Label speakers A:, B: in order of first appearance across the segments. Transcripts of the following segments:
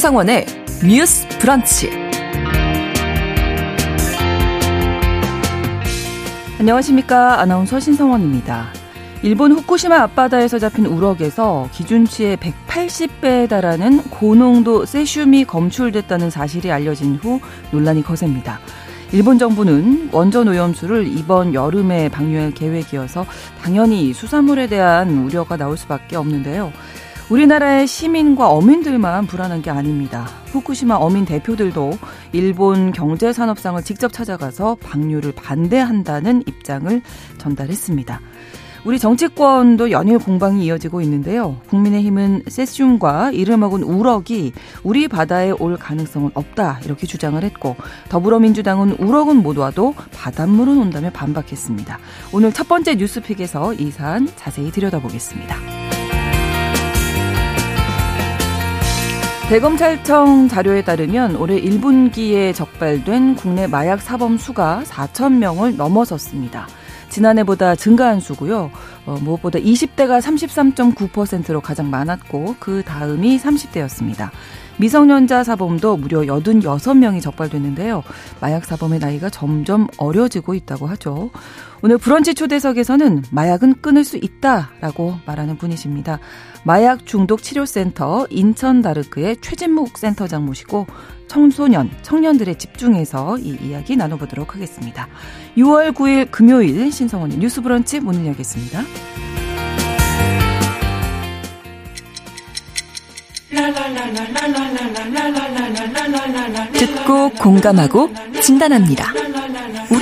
A: 신성원의 뉴스 브런치.
B: 안녕하십니까. 아나운서 신성원입니다. 일본 후쿠시마 앞바다에서 잡힌 우럭에서 기준치의 180배에 달하는 고농도 세슘이 검출됐다는 사실이 알려진 후 논란이 거셉니다. 일본 정부는 원전 오염수를 이번 여름에 방류할 계획이어서 당연히 수산물에 대한 우려가 나올 수밖에 없는데요. 우리나라의 시민과 어민들만 불안한 게 아닙니다. 후쿠시마 어민 대표들도 일본 경제산업상을 직접 찾아가서 방류를 반대한다는 입장을 전달했습니다. 우리 정치권도 연일 공방이 이어지고 있는데요. 국민의힘은 세슘과 이름먹은 우럭이 우리 바다에 올 가능성은 없다 이렇게 주장을 했고 더불어민주당은 우럭은 못 와도 바닷물은 온다며 반박했습니다. 오늘 첫 번째 뉴스픽에서 이 사안 자세히 들여다보겠습니다. 대검찰청 자료에 따르면 올해 1분기에 적발된 국내 마약 사범 수가 4천 명을 넘어섰습니다. 지난해보다 증가한 수고요. 어, 무엇보다 20대가 33.9%로 가장 많았고 그 다음이 30대였습니다. 미성년자 사범도 무려 86명이 적발됐는데요. 마약 사범의 나이가 점점 어려지고 있다고 하죠. 오늘 브런치 초대석에서는 마약은 끊을 수 있다라고 말하는 분이십니다. 마약 중독 치료센터 인천 다르크의 최진묵 센터장 모시고 청소년, 청년들의 집중해서 이 이야기 나눠보도록 하겠습니다. 6월 9일 금요일 신성원의 뉴스 브런치 문을 열겠습니다.
A: 듣고 공감하고 진단합니다.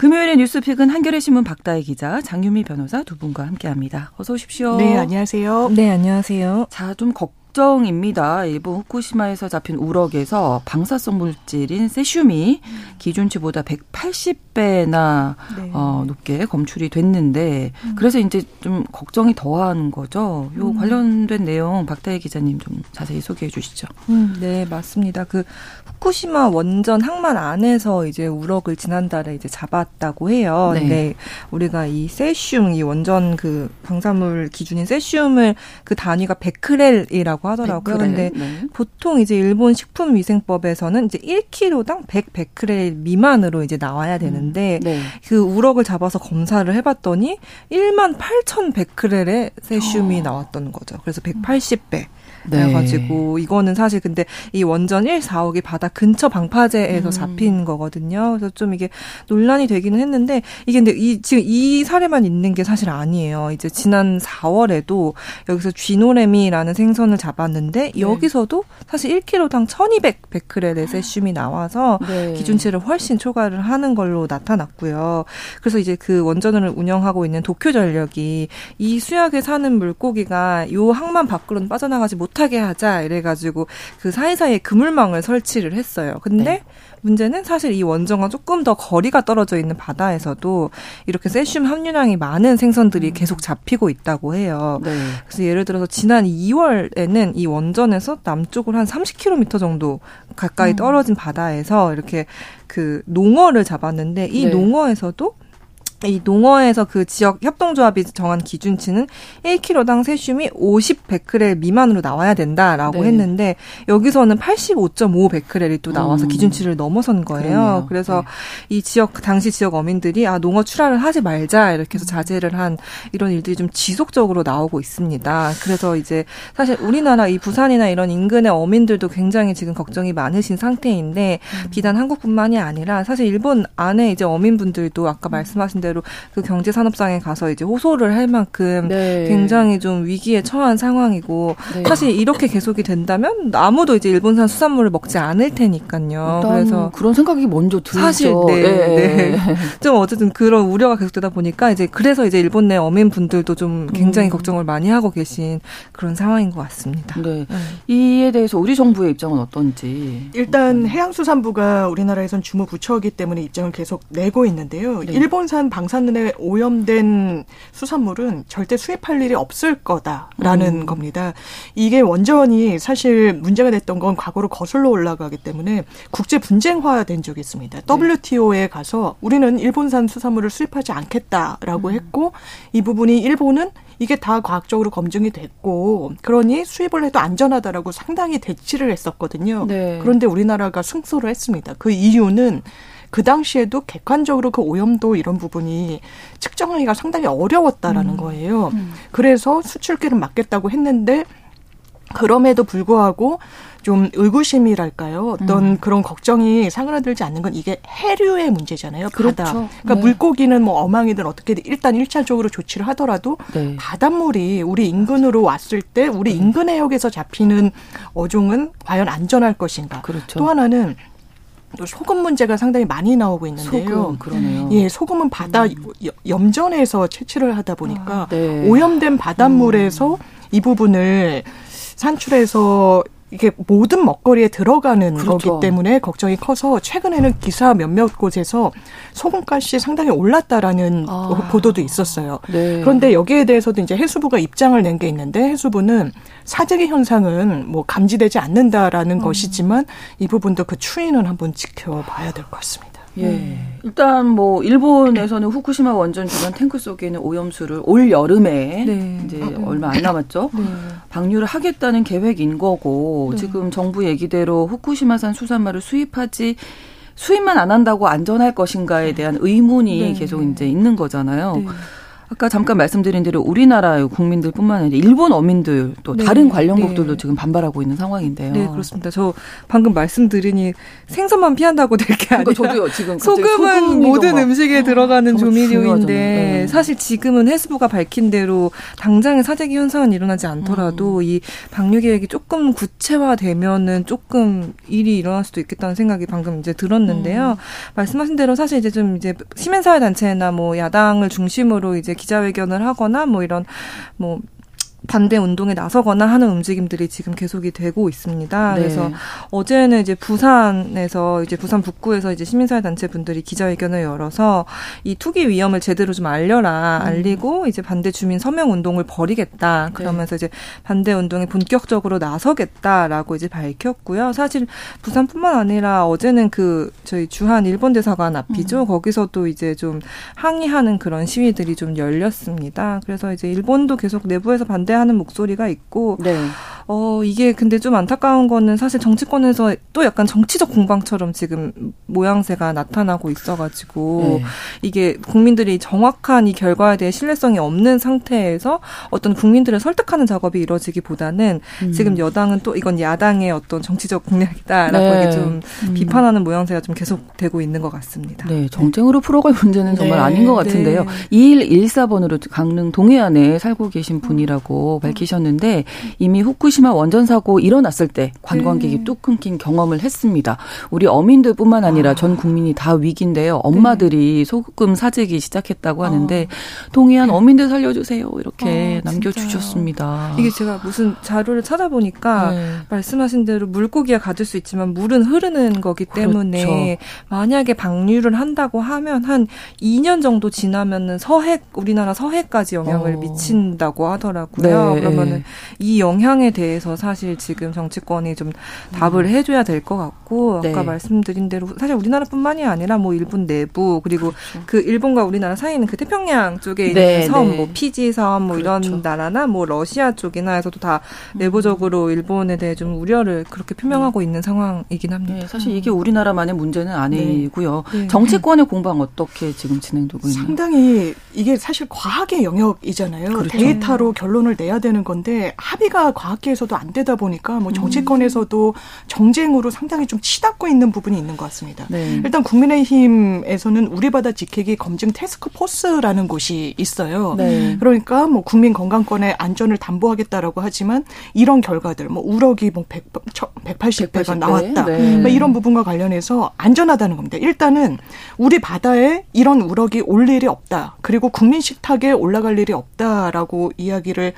B: 금요일의 뉴스픽은 한겨레 신문 박다혜 기자, 장유미 변호사 두 분과 함께합니다. 어서 오십시오.
C: 네, 안녕하세요.
D: 네, 안녕하세요.
B: 자, 좀 걱 정입니다. 일본 후쿠시마에서 잡힌 우럭에서 방사성 물질인 세슘이 기준치보다 180배나 네. 어, 높게 검출이 됐는데 음. 그래서 이제 좀 걱정이 더한 거죠. 요 음. 관련된 내용 박다혜 기자님 좀 자세히 소개해 주시죠.
D: 음, 네, 맞습니다. 그 후쿠시마 원전 항만 안에서 이제 우럭을 지난달에 이제 잡았다고 해요. 네. 근데 우리가 이 세슘 이 원전 그 방사물 기준인 세슘을 그 단위가 베크렐이라고 하더라고요. 그런데 네. 보통 이제 일본 식품위생법에서는 이제 1kg당 100 베크렐 미만으로 이제 나와야 되는데 음. 네. 그 우럭을 잡아서 검사를 해봤더니 1만 8천 베크렐의 세슘이 어. 나왔던 거죠. 그래서 180배. 네. 그래가지고 이거는 사실 근데 이 원전 1, 4억이 바다 근처 방파제에서 음. 잡힌 거거든요. 그래서 좀 이게 논란이 되기는 했는데 이게 근데 이 지금 이 사례만 있는 게 사실 아니에요. 이제 지난 4월에도 여기서 쥐노레미라는 생선을 잡았는데 네. 여기서도 사실 1kg당 1,200 베크렐의 세슘이 나와서 네. 기준치를 훨씬 초과를 하는 걸로 나타났고요. 그래서 이제 그 원전을 운영하고 있는 도쿄전력이 이 수약에 사는 물고기가 요 항만 밖으로는 빠져나가지 못 못하게 하자 이래가지고 그 사이사이에 그물망을 설치를 했어요. 근데 네. 문제는 사실 이 원전과 조금 더 거리가 떨어져 있는 바다에서도 이렇게 세슘 함유량이 많은 생선들이 음. 계속 잡히고 있다고 해요. 네. 그래서 예를 들어서 지난 2월에는 이 원전에서 남쪽으로 한 30km 정도 가까이 음. 떨어진 바다에서 이렇게 그 농어를 잡았는데 이 네. 농어에서도 이 농어에서 그 지역 협동조합이 정한 기준치는 1kg당 세슘이 50 베크렐 미만으로 나와야 된다라고 네. 했는데 여기서는 85.5 베크렐이 또 나와서 음. 기준치를 넘어선 거예요. 그러네요. 그래서 네. 이 지역 당시 지역 어민들이 아 농어 출하를 하지 말자 이렇게 해서 자제를 한 이런 일들이 좀 지속적으로 나오고 있습니다. 그래서 이제 사실 우리나라 이 부산이나 이런 인근의 어민들도 굉장히 지금 걱정이 많으신 상태인데 음. 비단 한국뿐만이 아니라 사실 일본 안에 이제 어민분들도 아까 말씀하신 대로 대로 그 경제 산업상에 가서 이제 호소를 할 만큼 네. 굉장히 좀 위기에 처한 상황이고 네. 사실 이렇게 계속이 된다면 아무도 이제 일본산 수산물을 먹지 않을 테니까요. 그래서
B: 그런 생각이 먼저 들죠.
D: 사실 네, 네. 네. 좀 어쨌든 그런 우려가 계속되다 보니까 이제 그래서 이제 일본 내 어민 분들도 좀 굉장히 음. 걱정을 많이 하고 계신 그런 상황인 것 같습니다.
B: 네. 네. 이에 대해서 우리 정부의 입장은 어떤지
C: 일단 해양수산부가 우리나라에선 주무 부처이기 때문에 입장을 계속 내고 있는데요. 네. 일본산 방 사능에 오염된 수산물은 절대 수입할 일이 없을 거다라는 음. 겁니다. 이게 원전이 사실 문제가 됐던 건 과거로 거슬러 올라가기 때문에 국제 분쟁화된 적이 있습니다. 네. WTO에 가서 우리는 일본산 수산물을 수입하지 않겠다라고 음. 했고 이 부분이 일본은 이게 다 과학적으로 검증이 됐고 그러니 수입을 해도 안전하다라고 상당히 대치를 했었거든요. 네. 그런데 우리나라가 승소를 했습니다. 그 이유는 그 당시에도 객관적으로 그 오염도 이런 부분이 측정하기가 상당히 어려웠다라는 음. 거예요. 음. 그래서 수출기를 막겠다고 했는데 그럼에도 불구하고 좀 의구심이랄까요? 어떤 음. 그런 걱정이 사그라들지 않는 건 이게 해류의 문제잖아요. 그렇죠. 그러니까 네. 물고기는 뭐 어망이든 어떻게 일단 일차적으로 조치를 하더라도 네. 바닷물이 우리 인근으로 왔을 때 우리 네. 인근 해역에서 잡히는 어종은 과연 안전할 것인가? 그렇죠. 또 하나는 또 소금 문제가 상당히 많이 나오고 있는데요.
B: 소금, 그러네요.
C: 예, 소금은 바다 음. 염전에서 채취를 하다 보니까 아, 네. 오염된 바닷물에서 음. 이 부분을 산출해서 이게 모든 먹거리에 들어가는 그렇죠. 거기 때문에 걱정이 커서 최근에는 기사 몇몇 곳에서 소금가시 상당히 올랐다라는 아. 보도도 있었어요. 네. 그런데 여기에 대해서도 이제 해수부가 입장을 낸 게 있는데 해수부는 사재기 현상은 뭐 감지되지 않는다라는 음. 것이지만 이 부분도 그 추이는 한번 지켜봐야 될 것 같습니다.
B: 예. 음. 일단 뭐 일본에서는 후쿠시마 원전 주변 탱크 속에 있는 오염수를 올 여름에 네. 이제 음. 얼마 안 남았죠. 네. 방류를 하겠다는 계획인 거고 네. 지금 정부 얘기대로 후쿠시마산 수산물을 수입하지 수입만 안 한다고 안전할 것인가에 대한 의문이 네. 계속 이제 있는 거잖아요. 네. 아까 잠깐 말씀드린 대로 우리나라 국민들뿐만 아니라 일본 어민들 또 네. 다른 관련국들도 네. 지금 반발하고 있는 상황인데요.
D: 네, 그렇습니다. 저 방금 말씀드리니 생선만 피한다고 될 게 아니라 저도요, 지금 소금은 모든 음식에 어, 들어가는 조미료인데 네. 사실 지금은 해수부가 밝힌 대로 당장의 사재기 현상은 일어나지 않더라도 음. 이 방류 계획이 조금 구체화되면은 조금 일이 일어날 수도 있겠다는 생각이 방금 이제 들었는데요. 음. 말씀하신 대로 사실 이제 좀 이제 시민사회 단체나 뭐 야당을 중심으로 이제 기자회견을 하거나 뭐 이런 뭐 반대 운동에 나서거나 하는 움직임들이 지금 계속이 되고 있습니다. 네. 그래서 어제는 이제 부산에서 이제 부산 북구에서 이제 시민사회 단체 분들이 기자회견을 열어서 이 투기 위험을 제대로 좀 알려라 음. 알리고 이제 반대 주민 서명 운동을 벌이겠다 네. 그러면서 네. 이제 반대 운동에 본격적으로 나서겠다라고 이제 밝혔고요. 사실 부산뿐만 아니라 어제는 그 저희 주한 일본 대사관 앞이죠. 음. 거기서도 이제 좀 항의하는 그런 시위들이 좀 열렸습니다. 그래서 이제 일본도 계속 내부에서 반대 반대 하는 목소리가 있고 네. 어 이게 근데 좀 안타까운 거는 사실 정치권에서 또 약간 정치적 공방처럼 지금 모양새가 나타나고 있어가지고 네. 이게 국민들이 정확한 이 결과에 대해 신뢰성이 없는 상태에서 어떤 국민들을 설득하는 작업이 이루어지기보다는 음. 지금 여당은 또 이건 야당의 어떤 정치적 공략이다라고 네. 좀 음. 비판하는 모양새가 좀 계속되고 있는 것 같습니다.
B: 네, 정쟁으로 풀어갈 문제는 정말 네. 아닌 것 같은데요. 네. 2114번으로 강릉 동해안에 살고 계신 분이라고 밝히셨는데 이미 후쿠시 마 원전 사고 일어났을 때 관광객이 네. 뚝 끊긴 경험을 했습니다. 우리 어민들뿐만 아니라 아. 전 국민이 다 위기인데요. 엄마들이 네. 소금 사재기 시작했다고 하는데 아. 동해안 네. 어민들 살려주세요 이렇게 아, 남겨주셨습니다.
D: 이게 제가 무슨 자료를 찾아보니까 네. 말씀하신 대로 물고기가 가질 수 있지만 물은 흐르는 거기 때문에 그렇죠. 만약에 방류를 한다고 하면 한 2년 정도 지나면은 서해 우리나라 서해까지 영향을 어. 미친다고 하더라고요. 네, 그러면은 네. 이 영향에 대해 서 사실 지금 정치권이 좀 답을 음. 해줘야 될 것 같고 아까 네. 말씀드린 대로 사실 우리나라뿐만이 아니라 뭐 일본 내부 그리고 그렇죠. 그 일본과 우리나라 사이에 있는 그 태평양 쪽에 있는 네, 섬, 네. 뭐 피지 섬, 뭐 그렇죠. 이런 나라나 뭐 러시아 쪽이나 해서도 다 음. 내부적으로 일본에 대해 좀 우려를 그렇게 표명하고 음. 있는 상황이긴 합니다. 네,
B: 사실 이게 우리나라만의 문제는 아니고요. 정치권의 공방 어떻게 지금 진행되고 있나요?
C: 상당히 이게 사실 과학의 영역이잖아요. 그렇죠. 데이터로 결론을 내야 되는 건데 합의가 과학계 에서도 안 되다 보니까 뭐 정치권에서도 정쟁으로 상당히 좀 치닫고 있는 부분이 있는 것 같습니다. 네. 일단 국민의힘에서는 우리 바다 직행기 검증 테스크 포스라는 곳이 있어요. 네. 그러니까 뭐 국민 건강권의 안전을 담보하겠다라고 하지만 이런 결과들 뭐 우럭이 뭐 100, 180배가 180배? 나왔다. 네. 뭐 이런 부분과 관련해서 안전하다는 겁니다. 일단은 우리 바다에 이런 우럭이 올 일이 없다. 그리고 국민 식탁에 올라갈 일이 없다라고 이야기를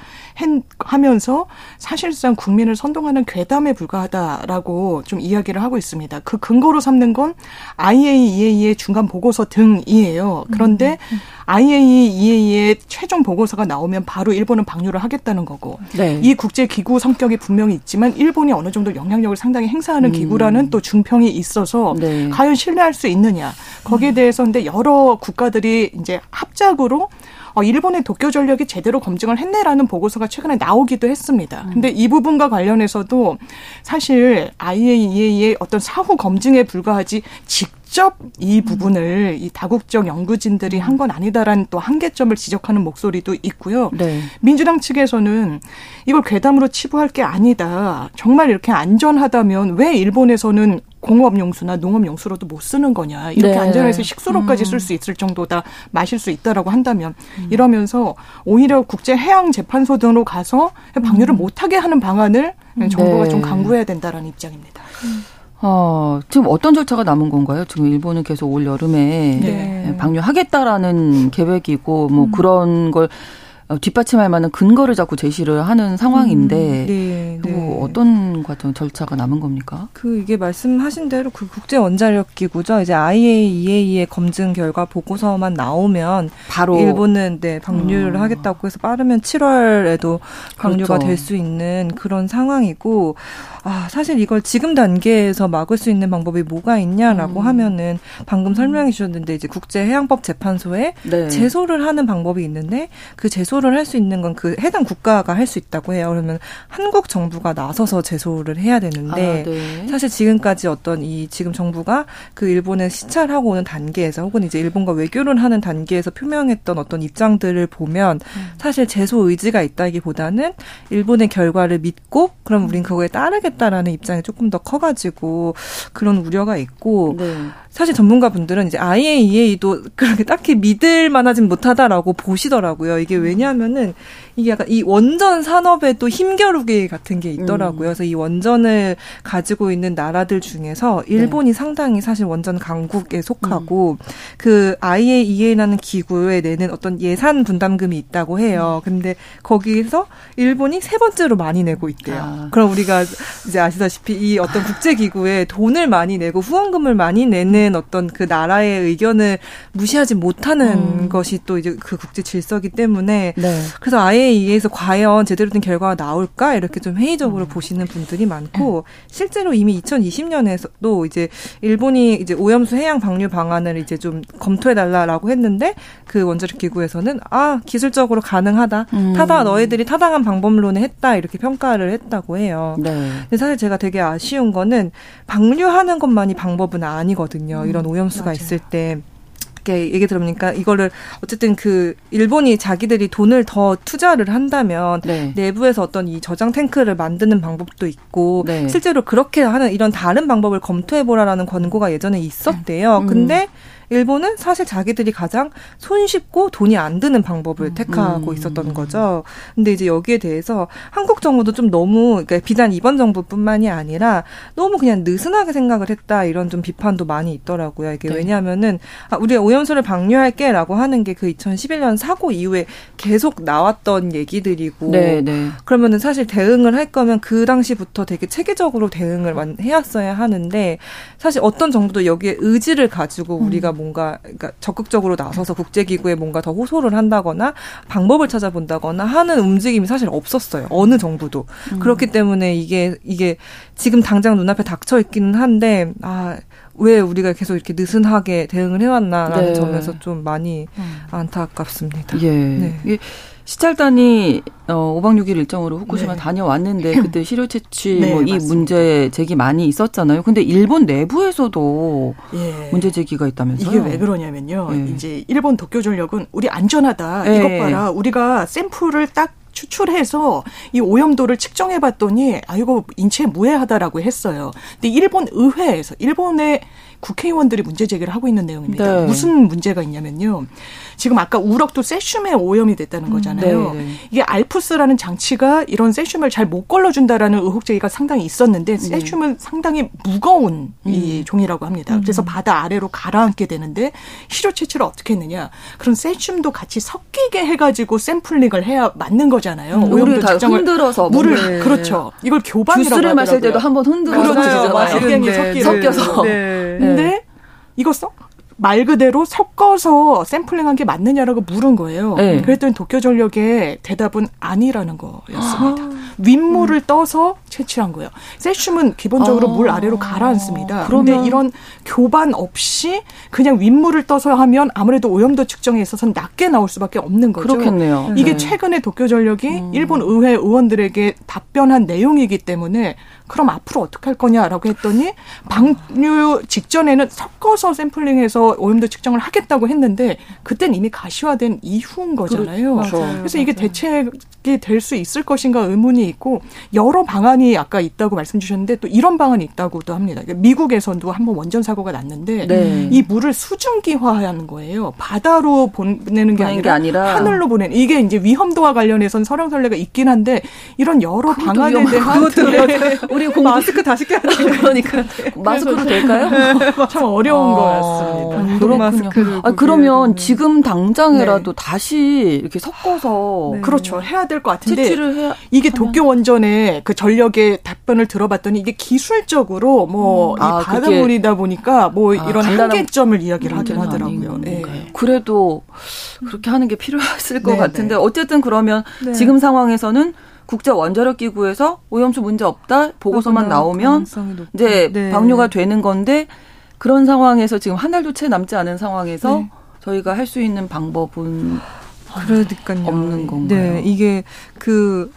C: 하면서 사실 사실상 국민을 선동하는 괴담에 불과하다라고 좀 이야기를 하고 있습니다. 그 근거로 삼는 건 IAEA의 중간 보고서 등이에요. 그런데 음. IAEA의 최종 보고서가 나오면 바로 일본은 방류를 하겠다는 거고 네. 이 국제 기구 성격이 분명히 있지만 일본이 어느 정도 영향력을 상당히 행사하는 음. 기구라는 또 중평이 있어서 네. 과연 신뢰할 수 있느냐 거기에 음. 대해서 근데 여러 국가들이 이제 합작으로 어, 일본의 도쿄 전력이 제대로 검증을 했네라는 보고서가 최근에 나오기도 했습니다. 음. 근데 이 부분과 관련해서도 사실 IAEA의 어떤 사후 검증에 불과하지 직 접이 음. 부분을 이 다국적 연구진들이 한 건 아니다라는 또 한계점을 지적하는 목소리도 있고요. 네. 민주당 측에서는 이걸 괴담으로 치부할 게 아니다. 정말 이렇게 안전하다면 왜 일본에서는 공업 용수나 농업 용수로도 못 쓰는 거냐. 이렇게 네. 안전해서 식수로까지 음. 쓸수 있을 정도다 마실 수 있다라고 한다면 음. 이러면서 오히려 국제 해양 재판소 등으로 가서 방류를 음. 못하게 하는 방안을 정부가 네. 좀 강구해야 된다라는 입장입니다.
B: 어, 지금 어떤 절차가 남은 건가요? 지금 일본은 계속 올 여름에 네. 방류하겠다라는 계획이고 뭐 음. 그런 걸 어, 뒷받침할 만한 근거를 자꾸 제시를 하는 상황인데 음, 네, 네. 어떤 과정 절차가 남은 겁니까?
D: 그 이게 말씀하신 대로 그 국제 원자력 기구죠. 이제 IAEA의 검증 결과 보고서만 나오면 바로 일본은 네 방류를 음. 하겠다고 해서 빠르면 7월에도 방류가 그렇죠. 될수 있는 그런 상황이고 아, 사실 이걸 지금 단계에서 막을 수 있는 방법이 뭐가 있냐라고 음. 하면은 방금 설명해 주셨는데 이제 국제 해양법 재판소에 네. 제소를 하는 방법이 있는데 그 제소 를 할 수 있는 건 그 해당 국가가 할 수 있다고 해요. 그러면 한국 정부가 나서서 제소를 해야 되는데 아, 네. 사실 지금까지 어떤 이 지금 정부가 그 일본에 시찰하고 오는 단계에서 혹은 이제 일본과 외교를 하는 단계에서 표명했던 어떤 입장들을 보면 음. 사실 제소 의지가 있다기보다는 일본의 결과를 믿고 그럼 우린 그거에 따르게 하겠다라는 입장이 조금 더 커가지고 그런 우려가 있고 네. 사실 전문가분들은 이제 IAEA도 그렇게 딱히 믿을 만하진 못하다라고 보시더라고요. 이게 왜냐 하면은 이게 약간 이 원전 산업에 또 힘겨루기 같은 게 있더라고요. 음. 그래서 이 원전을 가지고 있는 나라들 중에서 일본이 네. 상당히 사실 원전 강국에 속하고 음. 그 IAEA라는 기구에 내는 어떤 예산 분담금이 있다고 해요. 음. 근데 거기에서 일본이 세 번째로 많이 내고 있대요. 아. 그럼 우리가 이제 아시다시피 이 어떤 국제 기구에 돈을 많이 내고 후원금을 많이 내는 어떤 그 나라의 의견을 무시하지 못하는 음. 것이 또 이제 그 국제 질서기 때문에 네. 그래서 아예 IAEA에서 과연 제대로 된 결과가 나올까 이렇게 좀 회의적으로 음. 보시는 분들이 많고 실제로 이미 2020년에도 이제 일본이 이제 오염수 해양 방류 방안을 이제 좀 검토해 달라라고 했는데 그 원자력 기구에서는 아 기술적으로 가능하다 음. 타다 너희들이 타당한 방법론에 했다 이렇게 평가를 했다고 해요. 네. 근데 사실 제가 되게 아쉬운 거는 방류하는 것만이 방법은 아니거든요. 이런 음, 오염수가 음, 있을 때. 이렇게 얘기 들어보니까 이거를 어쨌든 그 일본이 자기들이 돈을 더 투자를 한다면 네. 내부에서 어떤 이 저장 탱크를 만드는 방법도 있고 네. 실제로 그렇게 하는 이런 다른 방법을 검토해 보라라는 권고가 예전에 있었대요. 음. 근데 일본은 사실 자기들이 가장 손쉽고 돈이 안 드는 방법을 음. 택하고 음. 있었던 거죠. 근데 이제 여기에 대해서 한국 정부도 좀 너무 그러니까 비단 이번 정부뿐만이 아니라 너무 그냥 느슨하게 생각을 했다 이런 좀 비판도 많이 있더라고요. 이게 네. 왜냐하면은 아, 우리가 오염수를 방류할게라고 하는 게 그 2011년 사고 이후에 계속 나왔던 얘기들이고 네, 네. 그러면은 사실 대응을 할 거면 그 당시부터 되게 체계적으로 대응을 해왔어야 하는데 사실 어떤 정부도 여기에 의지를 가지고 우리가 음. 뭔가 그러니까 적극적으로 나서서 국제기구에 뭔가 더 호소를 한다거나 방법을 찾아본다거나 하는 움직임이 사실 없었어요. 어느 정부도. 음. 그렇기 때문에 이게 이게 지금 당장 눈앞에 닥쳐 있기는 한데 아. 왜 우리가 계속 이렇게 느슨하게 대응을 해왔나라는 네. 점에서 좀 많이 음. 안타깝습니다.
B: 예. 네. 시찰단이 어 5박 6일 일정으로 후쿠시마 네. 다녀왔는데 그때 시료 채취 네, 뭐이 문제 제기 많이 있었잖아요. 근데 일본 내부에서도 예. 문제 제기가 있다면서요?
C: 이게 왜 그러냐면요. 예. 이제 일본 도쿄 전력은 우리 안전하다. 예. 이것 봐라. 우리가 샘플을 딱 추출해서 이 오염도를 측정해 봤더니 아 이거 인체에 무해하다라고 했어요. 근데 일본 의회에서 일본의 국회의원들이 문제 제기를 하고 있는 내용입니다. 네. 무슨 문제가 있냐면요. 지금 아까 우럭도 세슘에 오염이 됐다는 음, 거잖아요. 네. 이게 알프스라는 장치가 이런 세슘을 잘 못 걸러준다라는 의혹 제기가 상당히 있었는데 네. 세슘은 상당히 무거운 이 음. 종이라고 합니다. 그래서 음. 바다 아래로 가라앉게 되는데 시료 채취를 어떻게 했느냐? 그럼 세슘도 같이 섞이게 해가지고 샘플링을 해야 맞는 거잖아요.
B: 음, 오염도 측정을 흔들어서
C: 물을 네. 그렇죠. 이걸 교반이라고 주스를
B: 마실 때도 한번 흔들어서
C: 그렇죠. 섞이게
B: 섞여서.
C: 네. 근데 이거 써? 말 그대로 섞어서 샘플링한 게 맞느냐라고 물은 거예요. 네. 그랬더니 도쿄전력의 대답은 아니라는 거였습니다. 아. 윗물을 음. 떠서 채취한 거예요. 세슘은 기본적으로 아. 물 아래로 가라앉습니다. 그런데 이런 교반 없이 그냥 윗물을 떠서 하면 아무래도 오염도 측정에 있어서는 낮게 나올 수밖에 없는 거죠.
B: 그렇겠네요.
C: 이게 네. 최근에 도쿄전력이 음. 일본 의회 의원들에게 답변한 내용이기 때문에 그럼 앞으로 어떻게 할 거냐라고 했더니 방류 직전에는 섞어서 샘플링해서 오염도 측정을 하겠다고 했는데 그땐 이미 가시화된 이후인 거잖아요. 그렇죠. 그래서 이게 대책이 될 수 있을 것인가 의문이 있고 여러 방안이 아까 있다고 말씀 주셨는데 또 이런 방안이 있다고도 합니다. 그러니까 미국에서도 한번 원전 사고가 났는데 네. 이 물을 수증기화하는 거예요. 바다로 보내는 게 아니라, 게 아니라, 하늘로 보내는 이게 이제 위험도와 관련해서는 설왕설래가 있긴 한데 이런 여러 방안에 대한
B: 우리 공 마스크 다시 껴야 돼요. 그러니까 마스크로 될까요?
C: 참 어려운 아, 거였습니다.
B: 그런 마스크를. 아, 그러면 지금 당장이라도 네. 다시 이렇게 섞어서
C: 네. 그렇죠 해야 될 것 같은데 해야, 이게 도쿄 원전의 그 전력의 답변을 들어봤더니 이게 기술적으로 뭐이 음. 아, 바닷물이다 보니까 뭐 아, 이런 한계점을 이야기를 하긴 하더라고요. 네.
B: 그래도 그렇게 하는 게 필요했을 것 네, 같은데 네. 어쨌든 그러면 네. 지금 상황에서는 국제 원자력 기구에서 오염수 문제 없다 보고서만 나오면 이제 네. 방류가 되는 건데 그런 상황에서 지금 한 달도 채 남지 않은 상황에서 네. 저희가 할 수 있는 방법은 그러니까요. 없는 건가요?
D: 네, 이게 그그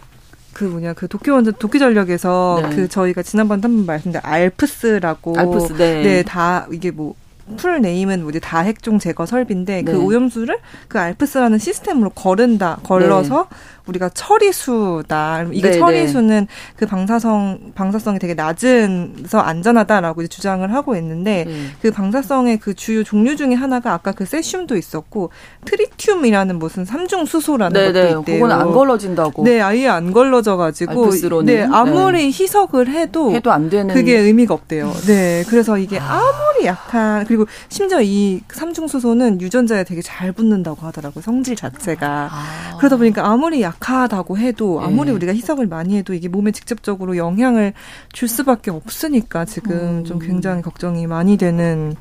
D: 그 뭐냐 그 도쿄 원전 도쿄 전력에서 네. 그 저희가 지난번에 한번 말씀드린 알프스라고
B: 알프스 네.
D: 네, 다 이게 뭐 full name은 뭐지 다핵종 제거 설비인데 그 네. 그 오염수를 그 ALPS라는 시스템으로 거른다 걸러서 네. 우리가 처리수다. 이게 네네. 처리수는 그 방사성 방사성이 되게 낮아서 안전하다라고 이제 주장을 하고 있는데 음. 그 방사성의 그 주요 종류 중에 하나가 아까 그 세슘도 있었고 트리튬이라는 무슨 삼중 수소라는 네네. 것도 있대요.
B: 그건 안 걸러진다고.
D: 네, 아예 안 걸러져 가지고 네, 아무리 네. 희석을 해도
B: 해도 안 되는
D: 그게 의미가 없대요. 네. 그래서 이게 아. 아무리 약한 그리고 심지어 이 삼중 수소는 유전자에 되게 잘 붙는다고 하더라고요. 성질 자체가. 아. 그러다 보니까 아무리 약 약하다고 해도 아무리 네. 우리가 희석을 많이 해도 이게 몸에 직접적으로 영향을 줄 수밖에 없으니까 지금 음. 좀 굉장히 걱정이 많이 되는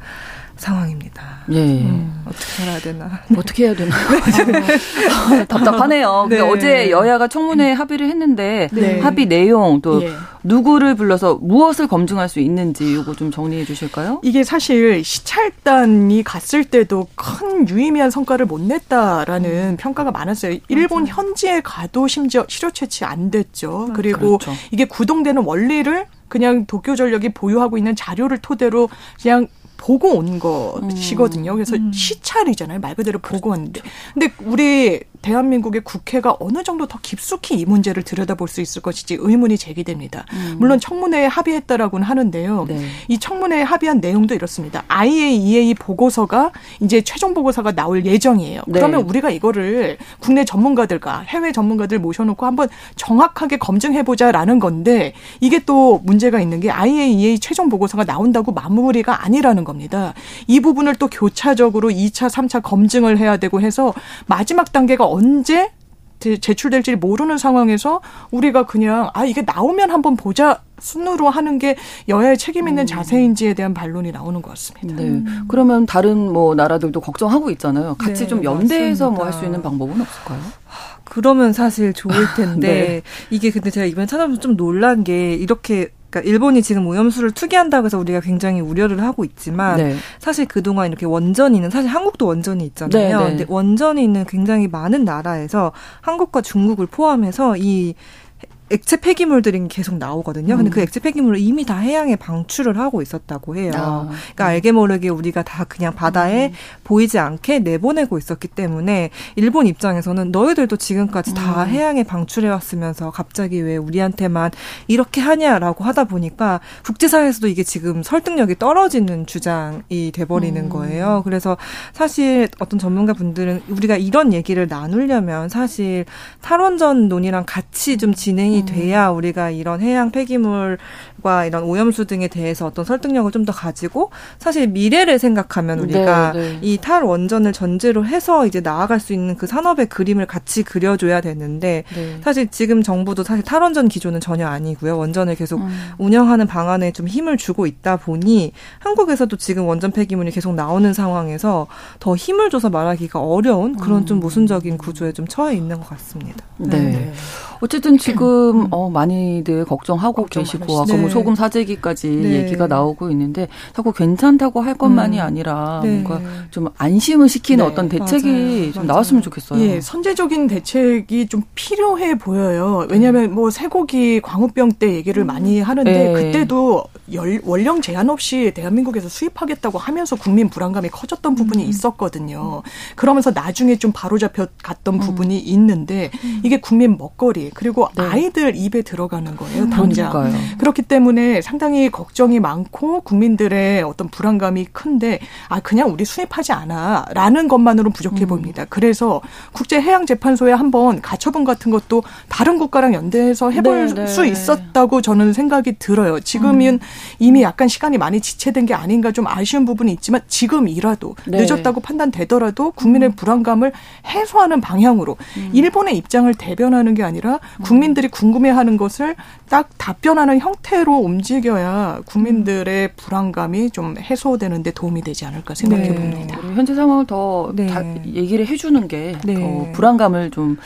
D: 상황입니다.
B: 예.
D: 음, 어떻게 살아야 되나?
B: 어떻게 해야 되나? 아, 답답하네요. 네. 어제 여야가 청문회 합의를 했는데 네. 합의 내용 또 예. 누구를 불러서 무엇을 검증할 수 있는지 이거 좀 정리해 주실까요?
C: 이게 사실 시찰단이 갔을 때도 큰 유의미한 성과를 못 냈다라는 음. 평가가 많았어요. 일본 현지에 가도 심지어 실효 채취 안 됐죠. 그리고 그렇죠. 이게 구동되는 원리를 그냥 도쿄 전력이 보유하고 있는 자료를 토대로 그냥 보고 온 것이거든요. 그래서 음. 시찰이잖아요. 말 그대로 보고 왔는데. 근데 우리 대한민국의 국회가 어느 정도 더 깊숙이 이 문제를 들여다볼 수 있을 것인지 의문이 제기됩니다. 음. 물론 청문회에 합의했다라고는 하는데요. 네. 이 청문회에 합의한 내용도 이렇습니다. IAEA 보고서가 이제 최종 보고서가 나올 예정이에요. 네. 그러면 우리가 이거를 국내 전문가들과 해외 전문가들 모셔놓고 한번 정확하게 검증해보자라는 건데 이게 또 문제가 있는 게 IAEA 최종 보고서가 나온다고 마무리가 아니라는 겁니다. 이 부분을 또 교차적으로 2차, 3차 검증을 해야 되고 해서 마지막 단계가 언제 제출될지 모르는 상황에서 우리가 그냥 아 이게 나오면 한번 보자 순으로 하는 게 여야의 책임 있는 음. 자세인지에 대한 반론이 나오는 것 같습니다.
B: 네. 음. 그러면 다른 뭐 나라들도 걱정하고 있잖아요. 같이 네, 좀 연대해서 뭐 할 수 있는 방법은 없을까요?
D: 그러면 사실 좋을 텐데 네. 이게 근데 제가 이번에 찾아보면서 좀 놀란 게 이렇게 그러니까 일본이 지금 오염수를 투기한다고 해서 우리가 굉장히 우려를 하고 있지만 네. 사실 그동안 이렇게 원전이는 사실 한국도 원전이 있잖아요. 네, 네. 근데 원전이 있는 굉장히 많은 나라에서 한국과 중국을 포함해서 이 액체 폐기물들이 계속 나오거든요. 근데 그 음. 액체 폐기물을 이미 다 해양에 방출을 하고 있었다고 해요. 아. 그러니까 알게 모르게 우리가 다 그냥 바다에 음. 보이지 않게 내보내고 있었기 때문에 일본 입장에서는 너희들도 지금까지 다 음. 해양에 방출해 왔으면서 갑자기 왜 우리한테만 이렇게 하냐라고 하다 보니까 국제사회에서도 이게 지금 설득력이 떨어지는 주장이 돼버리는 음. 거예요. 그래서 사실 어떤 전문가 분들은 우리가 이런 얘기를 나누려면 사실 탈원전 논의랑 같이 좀 진행이 음. 돼야 우리가 이런 해양 폐기물과 이런 오염수 등에 대해서 어떤 설득력을 좀 더 가지고 사실 미래를 생각하면 우리가 네, 네. 이 탈 원전을 전제로 해서 이제 나아갈 수 있는 그 산업의 그림을 같이 그려줘야 되는데 네. 사실 지금 정부도 사실 탈원전 기조는 전혀 아니고요. 원전을 계속 음. 운영하는 방안에 좀 힘을 주고 있다 보니 한국에서도 지금 원전 폐기물이 계속 나오는 상황에서 더 힘을 줘서 말하기가 어려운 그런 좀 음. 모순적인 구조에 좀 처해 있는 것 같습니다.
B: 네. 네. 어쨌든 지금 음. 어 많이들 걱정하고 계시고 아까 뭐 소금 사재기까지 네. 얘기가 나오고 있는데 자꾸 괜찮다고 할 것만이 음. 아니라 네. 뭔가 좀 안심을 시키는 네. 어떤 대책이 맞아요. 좀. 나왔으면 좋겠어요.
C: 예, 선제적인 대책이 좀 필요해 보여요. 왜냐하면 뭐 쇠고기 광우병 때 얘기를 음. 많이 하는데 네. 그때도 열, 원령 제한 없이 대한민국에서 수입하겠다고 하면서 국민 불안감이 커졌던 부분이 음. 있었거든요. 그러면서 나중에 좀 바로잡혀 갔던 음. 부분이 있는데 음. 이게 국민 먹거리 그리고 네. 아이들 입에 들어가는 거예요. 당장. 그러니까요. 그렇기 때문에 상당히 걱정이 많고 국민들의 어떤 불안감이 큰데 아 그냥 우리 수입하지 않아라는 것만으로 부족해 음. 보입니다. 그래서 국제 해양 재판소에 한번 가처분 같은 것도 다른 국가랑 연대해서 해볼 네, 네. 수 있었다고 저는 생각이 들어요. 지금은 음. 이미 약간 시간이 많이 지체된 게 아닌가 좀 아쉬운 부분이 있지만 지금이라도 네. 늦었다고 판단되더라도 국민의 음. 불안감을 해소하는 방향으로 음. 일본의 입장을 대변하는 게 아니라 국민들이 궁금해하는 것을 딱 답변하는 형태로 움직여야 국민들의 불안감이 좀 해소되는데 도움이 되지 않을까 생각해 네. 봅니다.
B: 현재 상황을 더 네. 얘기를 해주는 게더 네. 불안감을 좀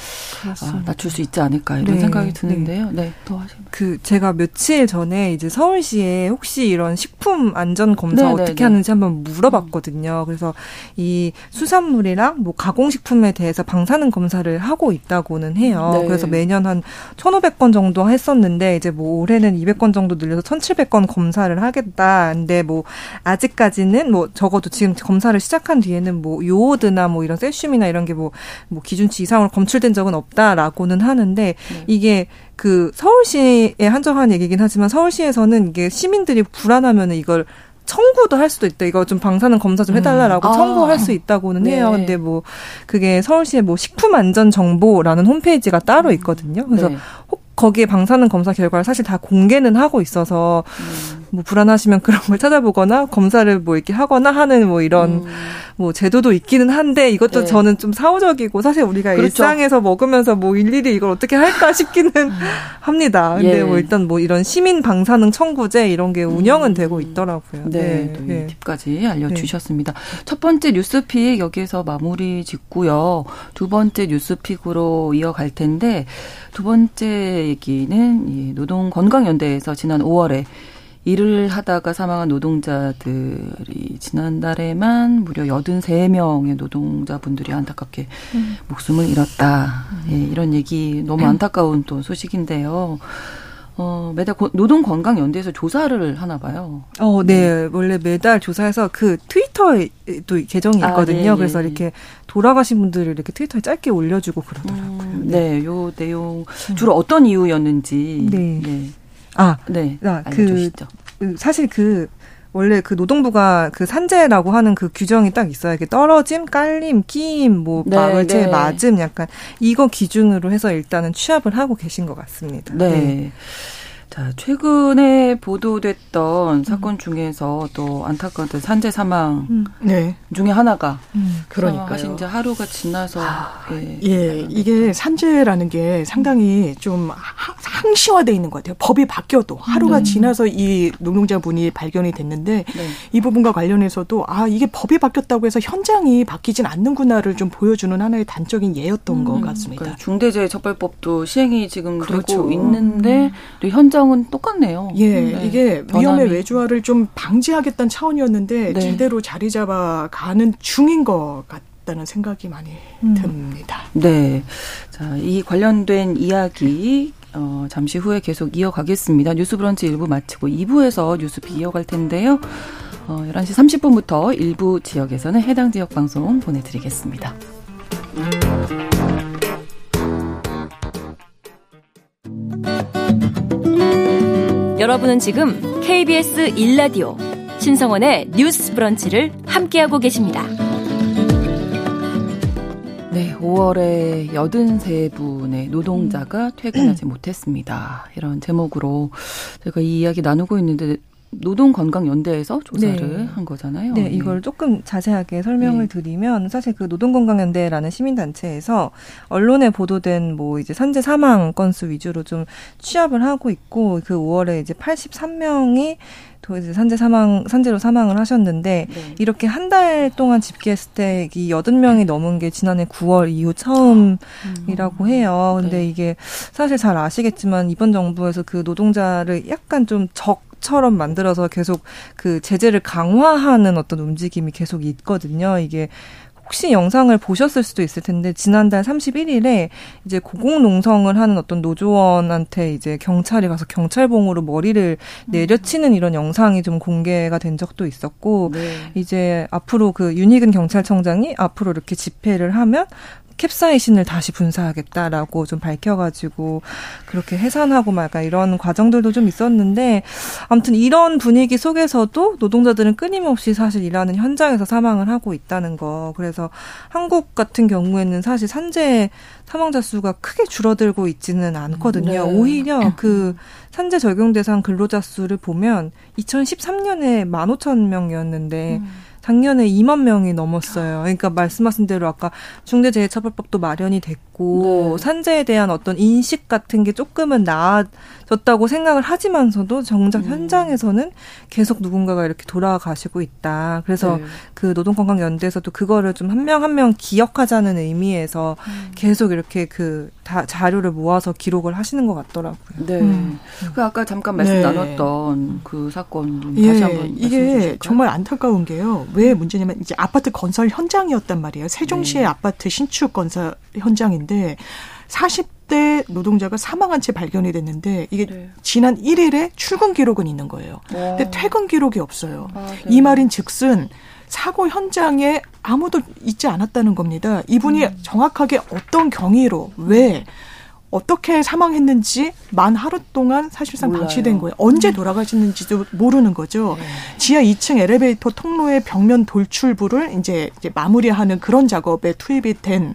B: 아, 낮출 수 있지 않을까 이런 네. 생각이 드는데요. 네, 더 하시면.
D: 그 제가 며칠 전에 이제 서울시에 혹시 이런 식품 안전 검사 네, 어떻게 하는지 한번 물어봤거든요. 그래서 이 수산물이랑 뭐 가공식품에 대해서 방사능 검사를 하고 있다고는 해요. 그래서 매년 한 1,500건 정도 했었는데 이제 뭐 올해는 200건 정도 늘려서 1,700건 검사를 하겠다. 근데 뭐 아직까지는 뭐 적어도 지금 검사를 시작한 뒤에는 뭐 요오드나 뭐 이런 세슘이나 이런 게 뭐 뭐 기준치 이상으로 검출된 적은 없다라고는 하는데 네. 이게 그 서울시에 한정한 얘기긴 하지만 서울시에서는 이게 시민들이 불안하면은 이걸 청구도 할 수도 있다. 이거 좀 방사능 검사 좀 해달라라고 음. 아. 청구할 수 있다고는 네. 해요. 근데 뭐 그게 서울시의 뭐 식품안전정보라는 홈페이지가 따로 있거든요. 그래서 네. 거기에 방사능 검사 결과를 사실 다 공개는 하고 있어서 음. 뭐 불안하시면 그런 걸 찾아보거나 검사를 뭐 이렇게 하거나 하는 뭐 이런 음. 뭐 제도도 있기는 한데 이것도 네. 저는 좀 사후적이고 사실 우리가 그렇죠. 일상에서 먹으면서 뭐 일일이 이걸 어떻게 할까 싶기는 합니다. 근데 예. 뭐 일단 뭐 이런 시민 방사능 청구제 이런 게 운영은 음. 되고 있더라고요.
B: 네, 네. 네. 팁까지 알려주셨습니다. 네. 첫 번째 뉴스픽 여기에서 마무리 짓고요. 두 번째 뉴스픽으로 이어갈 텐데 두 번째 얘기는 노동건강연대에서 지난 5월에 일을 하다가 사망한 노동자들이 지난달에만 무려 83명의 노동자분들이 안타깝게 음. 목숨을 잃었다. 예, 이런 얘기 너무 안타까운 또 소식인데요. 어, 매달 노동 건강 연대에서 조사를 하나 봐요.
D: 어, 네. 네. 원래 매달 조사해서 그 트위터에 또 계정이 아, 있거든요. 아, 네, 그래서 네, 이렇게 돌아가신 분들을 이렇게 트위터에 짧게 올려주고 그러더라고요. 음,
B: 네. 요 내용 주로 어떤 이유였는지. 네. 네.
D: 아, 네. 아, 그, 그 사실 그 원래 그 노동부가 그 산재라고 하는 그 규정이 딱 있어요. 이게 떨어짐, 깔림, 끼임, 뭐 네, 마을체 네. 맞음 약간 이거 기준으로 해서 일단은 취합을 하고 계신 것 같습니다.
B: 네. 네. 자, 최근에 보도됐던 음. 사건 중에서 또 안타까운 산재 사망 음. 네. 중에 하나가 음. 그러니까 지 하루가 지나서 아,
C: 예, 예 이게 산재라는 게 상당히 좀 항시화돼 있는 것 같아요. 법이 바뀌어도 하루가 음. 지나서 이 노동자분이 발견이 됐는데 네. 이 부분과 관련해서도 아 이게 법이 바뀌었다고 해서 현장이 바뀌진 않는구나를 좀 보여주는 하나의 단적인 예였던 것 음. 같습니다. 그러니까
B: 중대재해처벌법도 시행이 지금 그렇죠. 되고 있는데 또 현장 현장은 똑같네요.
C: 예, 네. 이게 변함이. 위험의 외주화를 좀 방지하겠다는 차원이었는데 네. 제대로 자리 잡아가는 중인 것 같다는 생각이 많이 음. 듭니다.
B: 네. 자, 이 관련된 이야기 어, 잠시 후에 계속 이어가겠습니다. 뉴스 브런치 1부 마치고 2부에서 뉴스픽 이어갈 텐데요. 어, 11시 30분부터 일부 지역에서는 해당 지역 방송 보내드리겠습니다.
A: 여러분은 지금 KBS 1라디오 신성원의 뉴스 브런치를 함께하고 계십니다.
B: 네, 5월에 83분의 노동자가 퇴근하지 못했습니다. 이런 제목으로 제가 이 이야기 나누고 있는데 노동건강연대에서 조사를 네. 한 거잖아요.
D: 네, 이걸 조금 자세하게 설명을 네. 드리면 사실 그 노동건강연대라는 시민단체에서 언론에 보도된 뭐 이제 산재 사망 건수 위주로 좀 취합을 하고 있고 그 5월에 이제 83명이 또 이제 산재 사망 산재로 사망을 하셨는데 네. 이렇게 한 달 동안 집계했을 때 이 여든 명이 넘은 게 지난해 9월 이후 처음이라고 음. 해요. 근데 네. 이게 사실 잘 아시겠지만 이번 정부에서 그 노동자를 약간 좀 적 처럼 만들어서 계속 그 제재를 강화하는 어떤 움직임이 계속 있거든요. 이게 혹시 영상을 보셨을 수도 있을 텐데 지난달 31일에 이제 고공농성을 하는 어떤 노조원한테 이제 경찰이 가서 경찰봉으로 머리를 내려치는 이런 영상이 좀 공개가 된 적도 있었고 네. 이제 앞으로 그 윤희근 경찰청장이 앞으로 이렇게 집회를 하면 캡사이신을 다시 분사하겠다라고 좀 밝혀가지고 그렇게 해산하고 말까 이런 과정들도 좀 있었는데 아무튼 이런 분위기 속에서도 노동자들은 끊임없이 사실 일하는 현장에서 사망을 하고 있다는 거. 그래서 한국 같은 경우에는 사실 산재 사망자 수가 크게 줄어들고 있지는 않거든요. 네. 오히려 그 산재 적용 대상 근로자 수를 보면 2013년에 15,000명이었는데 음. 작년에 2만 명이 넘었어요. 그러니까 말씀하신 대로 아까 중대재해처벌법도 마련이 됐고 네. 산재에 대한 어떤 인식 같은 게 조금은 나아졌다고 생각을 하지만서도 정작 음. 현장에서는 계속 누군가가 이렇게 돌아가시고 있다. 그래서 네. 그 노동건강연대에서도 그거를 좀 한 명 한명 기억하자는 의미에서 음. 계속 이렇게 그 다, 자료를 모아서 기록을 하시는 것 같더라고요.
B: 네. 음. 그 아까 잠깐 말씀 네. 나눴던 그 사건 예, 다시 한번
C: 이게 정말 안타까운 게요. 왜 문제냐면 이제 아파트 건설 현장이었단 말이에요. 세종시의 네. 아파트 신축 건설 현장인데 40대 노동자가 사망한 채 발견이 됐는데 이게 네. 지난 1일에 출근 기록은 있는 거예요. 와. 근데 퇴근 기록이 없어요. 아, 네. 이 말인 즉슨 사고 현장에 아무도 있지 않았다는 겁니다. 이분이 음. 정확하게 어떤 경위로 왜 어떻게 사망했는지 만 하루 동안 사실상 몰라요. 방치된 거예요. 언제 음. 돌아가셨는지도 모르는 거죠. 네. 지하 2층 엘리베이터 통로의 벽면 돌출부를 이제, 이제 마무리하는 그런 작업에 투입이 된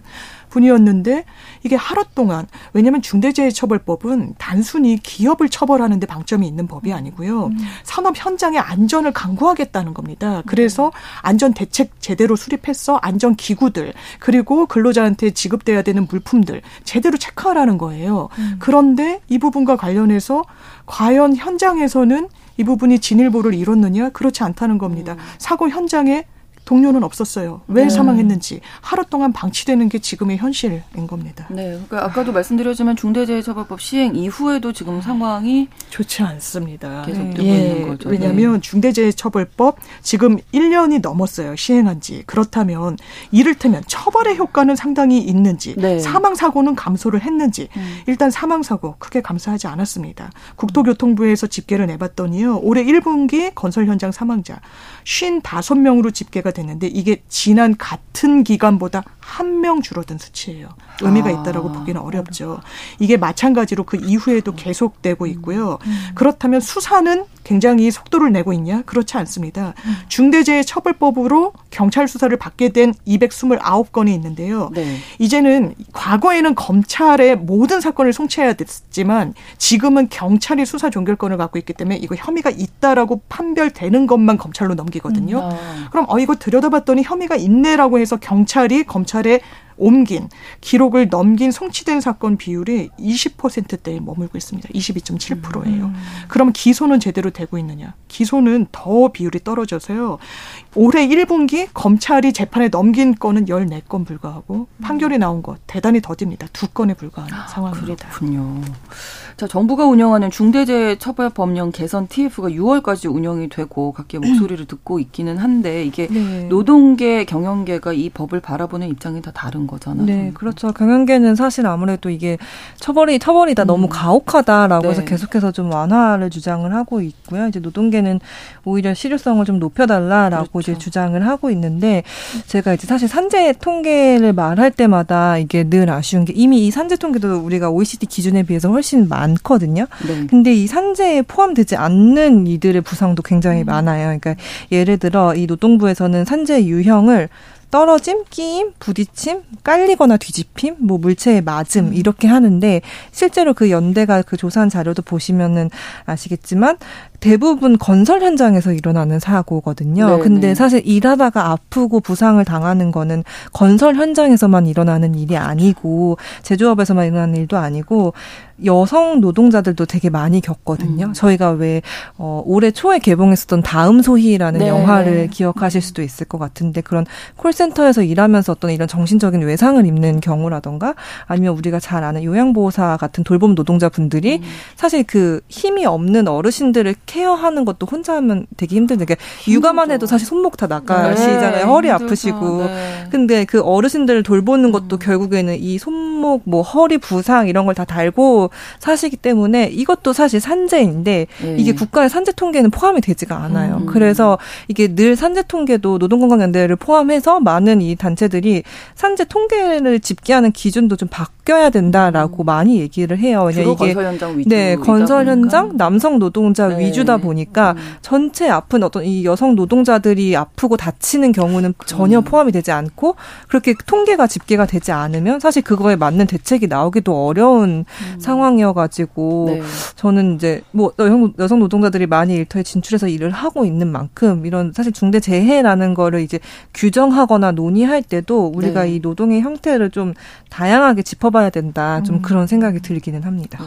C: 분이었는데 이게 하루 동안 왜냐하면 중대재해처벌법은 단순히 기업을 처벌하는 데 방점이 있는 법이 아니고요. 음. 산업 현장의 안전을 강구하겠다는 겁니다. 그래서 안전 대책 제대로 수립했어 안전 기구들 그리고 근로자한테 지급돼야 되는 물품들 제대로 체크하라는 거예요. 음. 그런데 이 부분과 관련해서 과연 현장에서는 이 부분이 진일보를 이뤘느냐 그렇지 않다는 겁니다. 음. 사고 현장에 동료는 없었어요. 왜 네. 사망했는지 하루 동안 방치되는 게 지금의 현실인 겁니다.
B: 네, 그러니까 아까도 말씀드렸지만 중대재해처벌법 시행 이후에도 지금 상황이
C: 좋지 않습니다.
B: 계속 되고 네. 있는 거죠.
C: 왜냐하면 네. 중대재해처벌법 지금 1년이 넘었어요. 시행한 지 그렇다면 이를테면 처벌의 효과는 상당히 있는지 네. 사망 사고는 감소를 했는지 음. 일단 사망 사고 크게 감소하지 않았습니다. 국토교통부에서 집계를 내봤더니요 올해 1분기 건설 현장 사망자 55명으로 집계가 됐는데 이게 지난 같은 기간보다 한 명 줄어든 수치예요. 의미가 아. 있다라고 보기는 어렵죠. 이게 마찬가지로 그 이후에도 계속되고 있고요. 음. 그렇다면 수사는 굉장히 속도를 내고 있냐? 그렇지 않습니다. 음. 중대재해처벌법으로 경찰 수사를 받게 된 229건이 있는데요. 네. 이제는 과거에는 검찰의 모든 사건을 송치해야 됐지만 지금은 경찰이 수사 종결권을 갖고 있기 때문에 이거 혐의가 있다라고 판별되는 것만 검찰로 넘기거든요. 음. 아. 그럼 어 이거 들여다봤더니 혐의가 있네라고 해서 경찰이 검찰에 옮긴 기록을 넘긴 송치된 사건 비율이 20%대에 머물고 있습니다. 22.7%예요. 음. 그럼 기소는 제대로 되고 있느냐? 기소는 더 비율이 떨어져서요. 올해 1분기 검찰이 재판에 넘긴 건은 14건 불과하고 판결이 나온 것 대단히 더딥니다. 두 건에 불과한 아, 상황입니다.
B: 그렇군요. 자, 정부가 운영하는 중대재해처벌법령 개선 TF가 6월까지 운영이 되고 각계 목소리를 듣고 있기는 한데 이게 네. 노동계, 경영계가 이 법을 바라보는 입장이 다 다른 하는 거잖아요.
D: 네, 그렇죠. 경영계는 사실 아무래도 이게 처벌이 처벌이다 음. 너무 가혹하다라고 네. 해서 계속해서 좀 완화를 주장을 하고 있고요. 이제 노동계는 오히려 실효성을 좀 높여달라라고 그렇죠. 이제 주장을 하고 있는데 제가 이제 사실 산재 통계를 말할 때마다 이게 늘 아쉬운 게 이미 이 산재 통계도 우리가 OECD 기준에 비해서 훨씬 많거든요. 네. 근데 이 산재에 포함되지 않는 이들의 부상도 굉장히 음. 많아요. 그러니까 예를 들어 이 노동부에서는 산재 유형을 떨어짐, 끼임, 부딪힘, 깔리거나 뒤집힘, 뭐 물체의 맞음 음. 이렇게 하는데 실제로 그 연대가 그 조사한 자료도 보시면은 아시겠지만 대부분 건설 현장에서 일어나는 사고거든요. 네네. 근데 네. 사실 일하다가 아프고 부상을 당하는 거는 건설 현장에서만 일어나는 일이 아니고 제조업에서만 일어나는 일도 아니고 여성 노동자들도 되게 많이 겪거든요. 음. 저희가 왜 어, 올해 초에 개봉했었던 다음 소희라는 네. 영화를 기억하실 수도 있을 것 같은데 그런 콜센터에서 일하면서 어떤 이런 정신적인 외상을 입는 경우라던가 아니면 우리가 잘 아는 요양보호사 같은 돌봄 노동자분들이 음. 사실 그 힘이 없는 어르신들을 케어하는 것도 혼자 하면 되게 힘든데 그러니까 육아만 해도 사실 손목 다 나가시잖아요. 네, 허리 힘들죠. 아프시고. 네. 근데 그 어르신들을 돌보는 것도 음. 결국에는 이 손목 뭐 허리 부상 이런 걸 다 달고 사시기 때문에 이것도 사실 산재인데 네. 이게 국가의 산재 통계는 포함이 되지가 않아요. 음. 그래서 이게 늘 산재 통계도 노동건강연대를 포함해서 많은 이 단체들이 산재 통계를 집계하는 기준도 좀 바뀌어야 된다라고 음. 많이 얘기를 해요.
B: 왜냐 이게 건설 현장 위주
D: 네 건설 현장 남성 노동자 네. 위주 주다 보니까 음. 전체 아픈 어떤 이 여성 노동자들이 아프고 다치는 경우는 전혀 음. 포함이 되지 않고 그렇게 통계가 집계가 되지 않으면 사실 그거에 맞는 대책이 나오기도 어려운 음. 상황이어가지고 네. 저는 이제 뭐 여성, 여성 노동자들이 많이 일터에 진출해서 일을 하고 있는 만큼 이런 사실 중대 재해라는 거를 이제 규정하거나 논의할 때도 우리가 네. 이 노동의 형태를 좀 다양하게 짚어봐야 된다. 좀 음. 그런 생각이 들기는 합니다.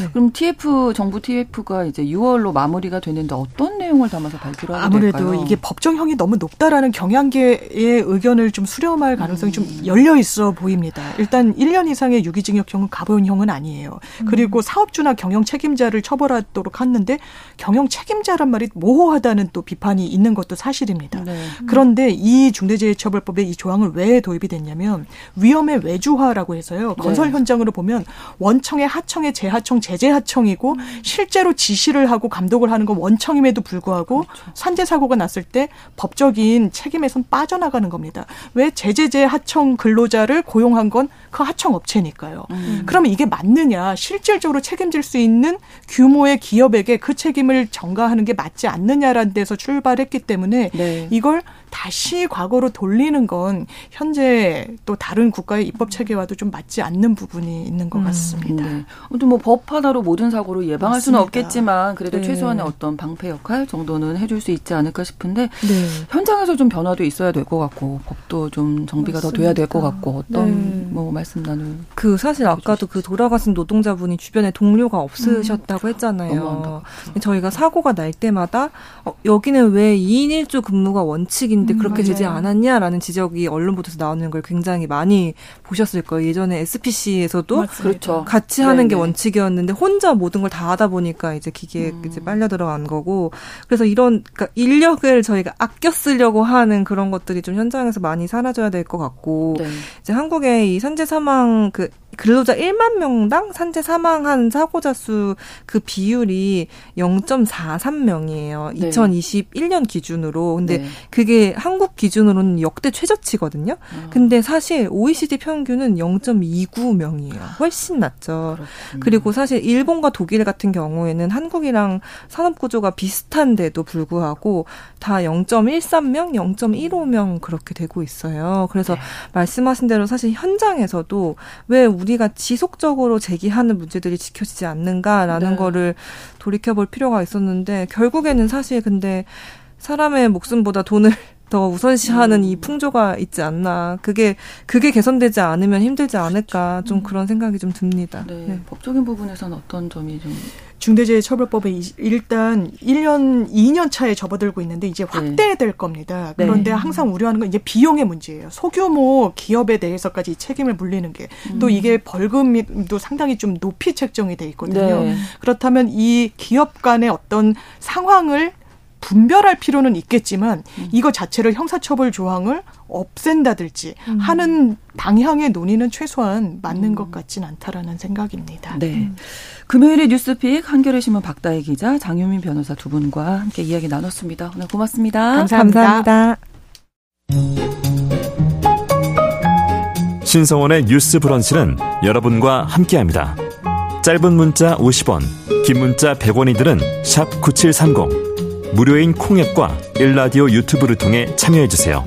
B: 네. 그럼 TF 정부 TF가 이제 6월로 마무리가 되는데 어떤 내용을 담아서 발표를
C: 아무래도
B: 될까요?
C: 이게 법정형이 너무 높다라는 경향계의 의견을 좀 수렴할 가능성이 음. 좀 열려 있어 보입니다. 일단 1년 이상의 유기징역형은 가보형은 아니에요. 음. 그리고 사업주나 경영 책임자를 처벌하도록 하는데 경영 책임자란 말이 모호하다는 또 비판이 있는 것도 사실입니다. 네. 그런데 이 중대재해처벌법에 이 조항을 왜 도입이 됐냐면 위험의 외주화라고 해서요. 건설 네. 현장으로 보면 원청의 하청의 재하청 재재하청이고 음. 실제로 지시를 하고 감독 감독을 하는 건 원청임에도 불구하고 그렇죠. 산재 사고가 났을 때 법적인 책임에선 빠져나가는 겁니다. 왜 제재제 하청 근로자를 고용한 건 그 하청 업체니까요. 음. 그러면 이게 맞느냐? 실질적으로 책임질 수 있는 규모의 기업에게 그 책임을 전가하는 게 맞지 않느냐라는 데서 출발했기 때문에 네. 이걸 다시 과거로 돌리는 건 현재 또 다른 국가의 입법 체계와도 좀 맞지 않는 부분이 있는 것 음, 같습니다. 음,
B: 네. 뭐법 하나로 모든 사고를 예방할 맞습니다. 수는 없겠지만 그래도 네. 최소한의 어떤 방패 역할 정도는 해줄 수 있지 않을까 싶은데 네. 현장에서 좀 변화도 있어야 될 것 같고 법도 좀 정비가 맞습니다. 더 돼야 될 것 같고 어떤 네. 뭐 말씀 나눌
D: 그 사실 아까도 그 돌아가신 노동자분이 주변에 동료가 없으셨다고 음. 했잖아요. 저희가 사고가 날 때마다 어, 여기는 왜 2인 1조 근무가 원칙 이 인데 음, 그렇게 맞아요. 되지 않았냐라는 지적이 언론 보도에서 나오는 걸 굉장히 많이 보셨을 거예요. 예전에 SPC에서도 그렇죠. 같이 하는 네네. 게 원칙이었는데 혼자 모든 걸 다 하다 보니까 이제 기계에 음. 이제 빨려 들어간 거고 그래서 이런 그러니까 인력을 저희가 아껴 쓰려고 하는 그런 것들이 좀 현장에서 많이 사라져야 될 것 같고 네. 이제 한국의 이 산재 사망 그 근로자 1만 명당 산재 사망한 사고자 수 그 비율이 0.43명이에요. 네. 2021년 기준으로. 근데 네. 그게 한국 기준으로는 역대 최저치거든요. 아. 근데 사실 OECD 평균은 0.29명이에요. 훨씬 낮죠. 그렇군요. 그리고 사실 일본과 독일 같은 경우에는 한국이랑 산업 구조가 비슷한데도 불구하고 다 0.13명, 0.15명 그렇게 되고 있어요. 그래서 네. 말씀하신 대로 사실 현장에서도 왜 우리 가 지속적으로 제기하는 문제들이 지켜지지 않는가라는 네. 거를 돌이켜볼 필요가 있었는데 결국에는 사실 근데 사람의 목숨보다 돈을 더 우선시하는 음. 이 풍조가 있지 않나. 그게 그게 개선되지 않으면 힘들지 않을까. 좀 음. 그런 생각이 좀 듭니다.
B: 네. 네. 법적인 부분에서는 어떤 점이 좀
C: 중대재해처벌법에 일단 1년, 2년 차에 접어들고 있는데 이제 네. 확대될 겁니다. 네. 그런데 네. 항상 우려하는 건 이제 비용의 문제예요. 소규모 기업에 대해서까지 책임을 물리는 게또 음. 이게 벌금도 상당히 좀 높이 책정이 돼 있거든요. 네. 그렇다면 이 기업 간의 어떤 상황을 분별할 필요는 있겠지만 음. 이거 자체를 형사처벌 조항을 없앤다든지 음. 하는 방향의 논의는 최소한 맞는 음. 것 같진 않다라는 생각입니다.
B: 네. 음. 금요일의 뉴스픽 한겨레 신문 박다혜 기자 장유민 변호사 두 분과 함께 이야기 나눴습니다. 오늘 고맙습니다.
C: 감사합니다. 감사합니다.
E: 신성원의 뉴스 브런치는 여러분과 함께합니다. 짧은 문자 50원, 긴 문자 100원이들은 9730. 무료인 콩앱과 일라디오 유튜브를 통해 참여해주세요.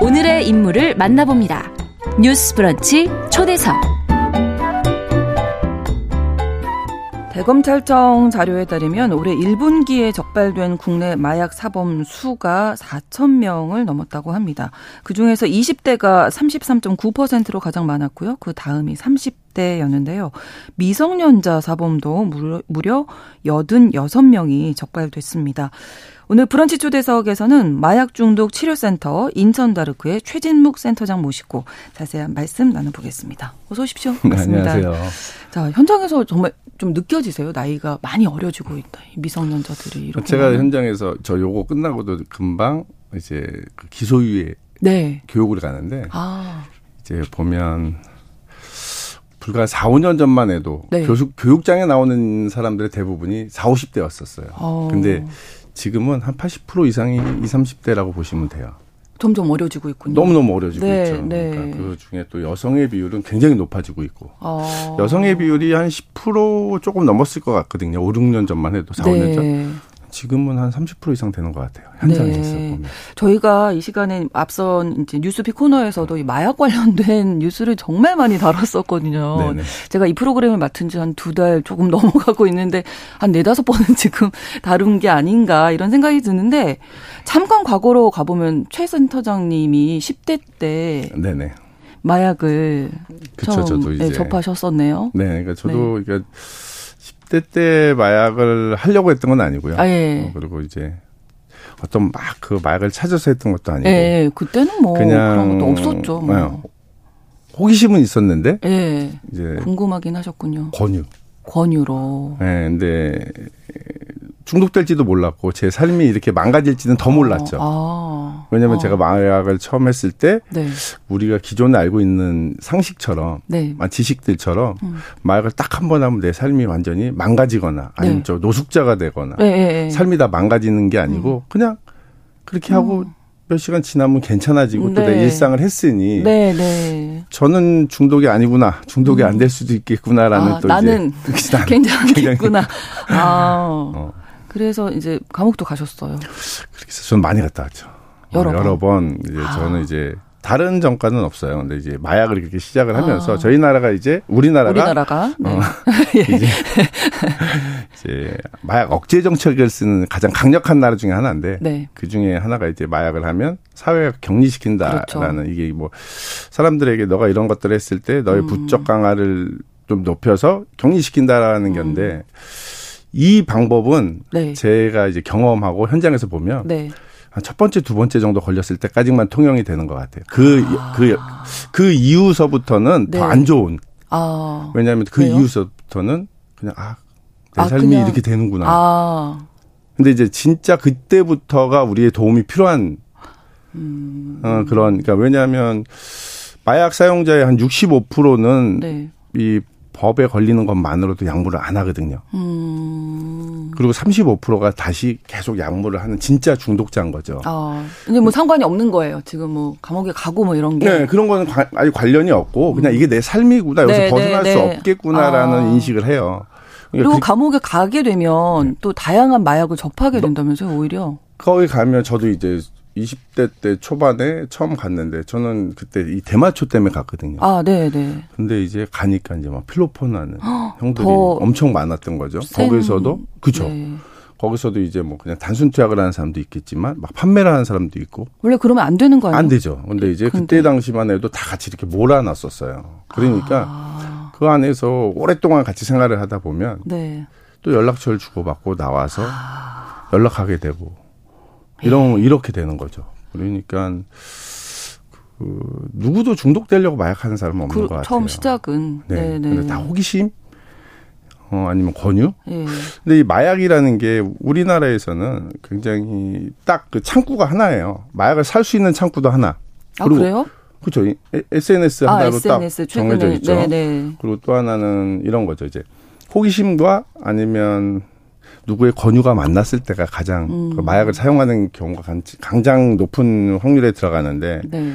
A: 오늘의 인물을 만나봅니다. 뉴스 브런치 초대석.
B: 대검찰청 자료에 따르면 올해 1분기에 적발된 국내 마약 사범 수가 4천 명을 넘었다고 합니다. 그중에서 20대가 33.9%로 가장 많았고요. 그 다음이 30대였는데요. 미성년자 사범도 무려, 무려 86명이 적발됐습니다. 오늘 브런치 초대석에서는 마약 중독 치료센터 인천 다르크의 최진묵 센터장 모시고 자세한 말씀 나눠보겠습니다. 어서 오십시오.
F: 반갑습니다. 안녕하세요.
B: 자, 현장에서 정말 좀 느껴지세요? 나이가 많이 어려지고 있다. 미성년자들이 이렇게.
F: 제가 하면. 현장에서 저 요거 끝나고도 금방 이제 그 기소유예 네. 교육을 가는데 아. 이제 보면 불과 4, 5년 전만 해도 네. 교육, 교육장에 나오는 사람들의 대부분이 4, 50대였었어요. 어. 근데 지금은 한 80% 이상이 20, 30대라고 보시면 돼요.
B: 점점 어려지고 있군요.
F: 너무너무 어려지고 네, 있죠. 네. 그러니까 그 중에 또 여성의 비율은 굉장히 높아지고 있고. 어. 여성의 비율이 한 10% 조금 넘었을 것 같거든요. 5, 6년 전만 해도 4, 네. 5년 전. 지금은 한 30% 이상 되는 것 같아요. 현장에서 네. 보면.
B: 저희가 이 시간에 앞선 이제 뉴스픽 코너에서도 이 마약 관련된 뉴스를 정말 많이 다뤘었거든요. 네네. 제가 이 프로그램을 맡은 지 한 두 달 조금 넘어가고 있는데 한 네다섯 번은 지금 다룬 게 아닌가 이런 생각이 드는데 잠깐 과거로 가보면 최 센터장님이 10대 때 네네. 마약을 그쵸, 처음 저도 이제. 네, 접하셨었네요.
F: 네, 그러니까 저도 네. 그러니까 10대 때 마약을 하려고 했던 건 아니고요. 아, 예. 어, 그리고 이제 어떤 막 그 마약을 찾아서 했던 것도 아니고.
B: 예, 그때는 뭐 그냥 그런 것도 없었죠. 뭐. 네.
F: 호기심은 있었는데.
B: 예. 이제 궁금하긴 하셨군요.
F: 권유.
B: 권유로.
F: 예, 네, 근데 중독될지도 몰랐고 제 삶이 이렇게 망가질지는 더 몰랐죠. 아. 왜냐하면 어. 제가 마약을 처음 했을 때 네. 우리가 기존에 알고 있는 상식처럼 네. 지식들처럼 음. 마약을 딱 한 번 하면 내 삶이 완전히 망가지거나 아니면 네. 저 노숙자가 되거나 네, 네, 네. 삶이 다 망가지는 게 아니고 음. 그냥 그렇게 하고 음. 몇 시간 지나면 괜찮아지고 또내 일상을 했으니 저는 중독이 아니구나 중독이 음. 안될 수도 있겠구나라는 아, 또
B: 나는 이제 괜찮겠구나. 아. 어. 그래서 이제 감옥도 가셨어요.
F: 그렇게 해서 저는 많이 갔다 왔죠. 여러, 번. 여러 번 이제 아. 저는 이제 다른 전과는 없어요. 근데 이제 마약을 이렇게 시작을 하면서 아. 저희 나라가 이제 우리나라가
B: 우리나라가 네. 어,
F: 이제, 이제 마약 억제 정책을 쓰는 가장 강력한 나라 중에 하나인데 네. 그 중에 하나가 이제 마약을 하면 사회가 격리시킨다라는 그렇죠. 이게 뭐 사람들에게 너가 이런 것들을 했을 때 너의 음. 부적 강화를 좀 높여서 격리시킨다라는 음. 건데 이 방법은 네. 제가 이제 경험하고 현장에서 보면 네. 첫 번째, 두 번째 정도 걸렸을 때까지만 통용이 되는 것 같아요. 그, 아. 그, 그 이후서부터는 네. 더안 좋은. 아. 왜냐하면 그 왜요? 이후서부터는 그냥, 아, 내 아, 삶이 그냥. 이렇게 되는구나. 아. 근데 이제 진짜 그때부터가 우리의 도움이 필요한, 음. 어, 그런, 그러니까 왜냐하면 마약 사용자의 한 65%는 네. 이 법에 걸리는 것만으로도 약물을 안 하거든요. 음. 그리고 35%가 다시 계속 약물을 하는 진짜 중독자인 거죠.
B: 아, 근데 뭐 상관이 없는 거예요. 지금 뭐 감옥에 가고 뭐 이런 게.
F: 네, 그런 거는 아예 관련이 없고 그냥 음. 이게 내 삶이구나. 여기서 네, 벗어날 네, 수 네. 없겠구나라는 아. 인식을 해요.
B: 그러니까 그리고 그, 감옥에 가게 되면 네. 또 다양한 마약을 접하게 된다면서요, 오히려.
F: 거기 가면 저도 이제 20대 때 초반에 처음 갔는데 저는 그때 이 대마초 때문에 갔거든요.
B: 아, 네, 네.
F: 근데 이제 가니까 이제 막 필로폰 하는 형들이 엄청 많았던 거죠. 센... 거기서도 그죠. 네. 거기서도 이제 뭐 그냥 단순 투약을 하는 사람도 있겠지만 막 판매를 하는 사람도 있고.
B: 원래 그러면 안 되는 거예요?
F: 안 되죠. 근데 이제 근데... 그때 당시만 해도 다 같이 이렇게 몰아놨었어요. 그러니까 아... 그 안에서 오랫동안 같이 생활을 하다 보면 네. 또 연락처를 주고받고 나와서 아... 연락하게 되고 이런 예. 이렇게 되는 거죠. 그러니까 그 누구도 중독되려고 마약하는 사람은 없는 그, 것 같아요.
B: 처음 시작은.
F: 네. 네. 근데 다 호기심, 어 아니면 권유. 예. 근데 이 마약이라는 게 우리나라에서는 굉장히 딱 그 창구가 하나예요. 마약을 살 수 있는 창구도 하나.
B: 아 그래요?
F: 그렇죠. SNS 아, 하나로 SNS, 딱 최근에, 정해져 있죠. 네네. 네. 그리고 또 하나는 이런 거죠. 이제 호기심과 아니면 누구의 권유가 만났을 때가 가장 음. 그 마약을 사용하는 경우가 강장 높은 확률에 들어가는데 네.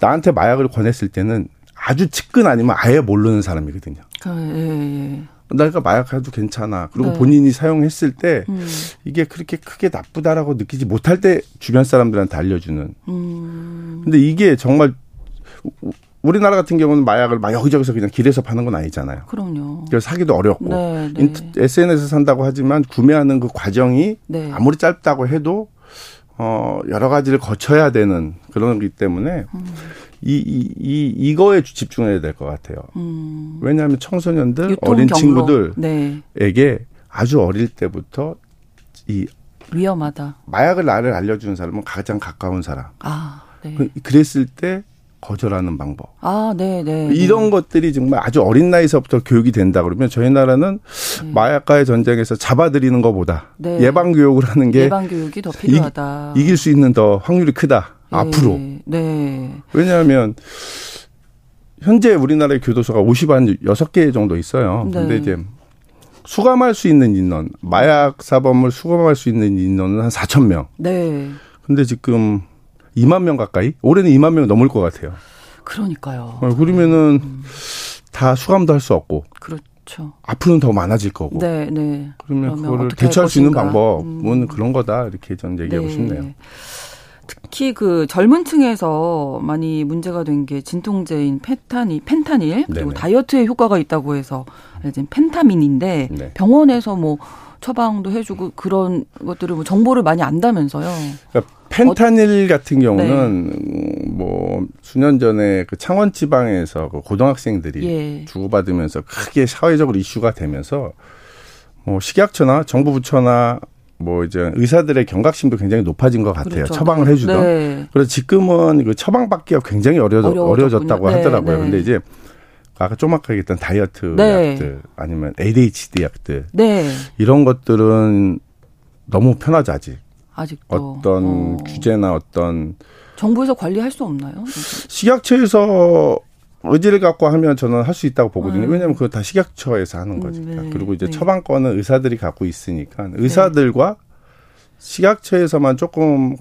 F: 나한테 마약을 권했을 때는 아주 측근 아니면 아예 모르는 사람이거든요. 아, 예, 예. 내가 마약해도 괜찮아. 그리고 네. 본인이 사용했을 때 음. 이게 그렇게 크게 나쁘다라고 느끼지 못할 때 주변 사람들한테 알려주는. 음. 근데 이게 정말 우리나라 같은 경우는 마약을 막 여기저기서 그냥 길에서 파는 건 아니잖아요.
B: 그럼요.
F: 그래서 사기도 어렵고 네, 네. SNS 산다고 하지만 구매하는 그 과정이 네. 아무리 짧다고 해도 어 여러 가지를 거쳐야 되는 그런 거기 때문에 음. 이, 이, 이, 이거에 집중해야 될 것 같아요. 음. 왜냐하면 청소년들, 어린 경로. 친구들에게 네. 아주 어릴 때부터 이
B: 위험하다.
F: 마약을 나를 알려주는 사람은 가장 가까운 사람. 아, 네. 그, 그랬을 때 거절하는 방법.
B: 아, 네, 네.
F: 이런 네. 것들이 정말 아주 어린 나이서부터 교육이 된다 그러면 저희 나라는 네. 마약과의 전쟁에서 잡아들이는 것보다 네. 예방 교육을 하는 게
B: 예방 교육이 더 필요하다.
F: 이, 이길 수 있는 더 확률이 크다. 네. 앞으로. 네. 왜냐하면 현재 우리나라의 교도소가 50한 6개 정도 있어요. 네. 근데 이제 수감할 수 있는 인원, 마약 사범을 수감할 수 있는 인원은 한 4천 명. 네. 근데 지금 2만 명 가까이? 올해는 2만 명 넘을 것 같아요.
B: 그러니까요.
F: 어, 그러면은 음. 다 수감도 할 수 없고.
B: 그렇죠.
F: 앞으로는 더 많아질 거고.
B: 네, 네.
F: 그러면, 그러면 그거를 대처할 수 있는 방법은 음. 그런 거다. 이렇게 저는 얘기하고 네. 싶네요.
B: 특히 그 젊은 층에서 많이 문제가 된 게 진통제인 펜타니, 펜타닐 그리고 네네. 다이어트에 효과가 있다고 해서 이제 펜타민인데 네. 병원에서 뭐 처방도 해주고 그런 것들을 뭐 정보를 많이 안다면서요.
F: 그러니까 펜타닐 어, 같은 경우는 네. 뭐 수년 전에 그 창원 지방에서 그 고등학생들이 예. 주고받으면서 크게 사회적으로 이슈가 되면서 뭐 식약처나 정부 부처나 뭐 이제 의사들의 경각심도 굉장히 높아진 것 같아요. 그렇죠. 처방을 네. 해주던. 네. 그래서 지금은 그 처방 받기가 굉장히 어려져, 어려졌다고 네. 하더라고요. 네. 근데 이제 아까 좀 아까 얘기했던 다이어트 네. 약들 아니면 ADHD 약들 네. 이런 것들은 너무 편하지 아직.
B: 아직도
F: 어떤 어. 규제나 어떤
B: 정부에서 관리할 수 없나요?
F: 식약처에서 의지를 갖고 하면 저는 할 수 있다고 보거든요. 음. 왜냐하면 그거 다 식약처에서 하는 거니까. 네. 그리고 이제 네. 처방권은 의사들이 갖고 있으니까 의사들과 네. 식약처에서만 조금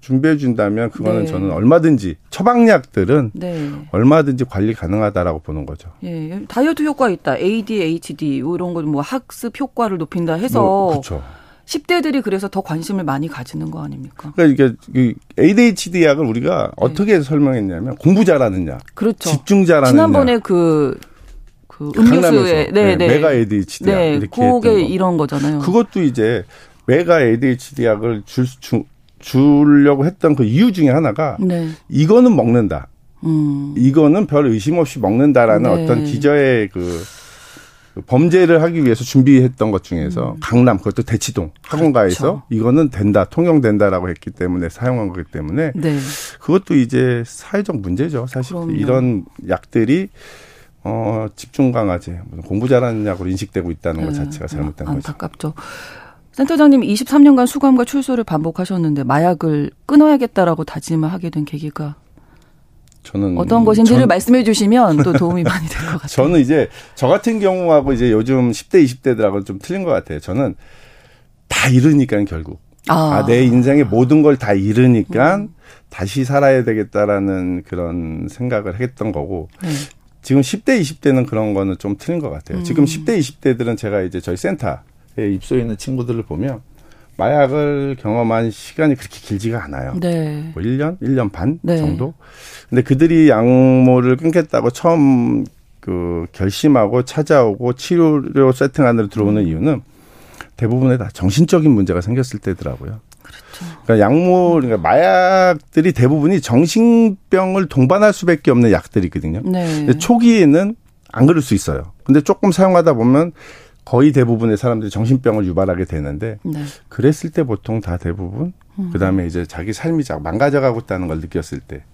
F: 준비해 준다면 그거는 네. 저는 얼마든지 처방약들은 네. 얼마든지 관리 가능하다라고 보는 거죠.
B: 예, 다이어트 효과 있다. ADHD 이런 거뭐 학습 효과를 높인다 해서 뭐, 그렇죠. 10대들이 그래서 더 관심을 많이 가지는 거 아닙니까?
F: 그러니까 이게 ADHD 약을 우리가 네. 어떻게 설명했냐면 공부 잘하는 약,
B: 그렇죠.
F: 집중 잘하는
B: 지난번에 약. 그, 그 음료수에
F: 네, 네, 메가 ADHD 약
B: 네, 그게 이런 거잖아요.
F: 그것도 이제 메가 ADHD 약을 줄, 주, 주려고 했던 그 이유 중에 하나가 네. 이거는 먹는다. 음. 이거는 별 의심 없이 먹는다라는 네. 어떤 기저의 그 범죄를 하기 위해서 준비했던 것 중에서 음. 강남 그것도 대치동 학원가에서 그렇죠. 이거는 된다 통용된다라고 했기 때문에 사용한 거기 때문에 네. 그것도 이제 사회적 문제죠 사실 그럼요. 이런 약들이 어 집중 강화제 공부 잘하는 약으로 인식되고 있다는 네. 것 자체가 잘못된
B: 거죠. 안타깝죠. 센터장님 23년간 수감과 출소를 반복하셨는데 마약을 끊어야겠다라고 다짐을 하게 된 계기가 저는 어떤 것인지를 전, 말씀해 주시면 또 도움이 많이 될 것 같아요.
F: 저는 이제 저 같은 경우하고 이제 요즘 10대 20대들하고는 좀 틀린 것 같아요. 저는 다 잃으니까 결국 아, 아 내 인생의 모든 걸 다 잃으니까 음. 다시 살아야 되겠다라는 그런 생각을 했던 거고 네. 지금 10대 20대는 그런 거는 좀 틀린 것 같아요. 음. 지금 10대 20대들은 제가 이제 저희 센터에 입소해 있는 친구들을 보면 마약을 경험한 시간이 그렇게 길지가 않아요. 네. 뭐 1년, 1년 반 네. 정도. 근데 그들이 약물을 끊겠다고 처음 그 결심하고 찾아오고 치료료 세팅 안으로 들어오는 음. 이유는 대부분의 다 정신적인 문제가 생겼을 때더라고요. 그렇죠. 그러니까 약물, 그러니까 마약들이 대부분이 정신병을 동반할 수밖에 없는 약들이거든요. 네. 근데 초기에는 안 그럴 수 있어요. 근데 조금 사용하다 보면 거의 대부분의 사람들이 정신병을 유발하게 되는데 네. 그랬을 때 보통 다 대부분 음. 그다음에 이제 자기 삶이 망가져가고 있다는 걸 느꼈을 때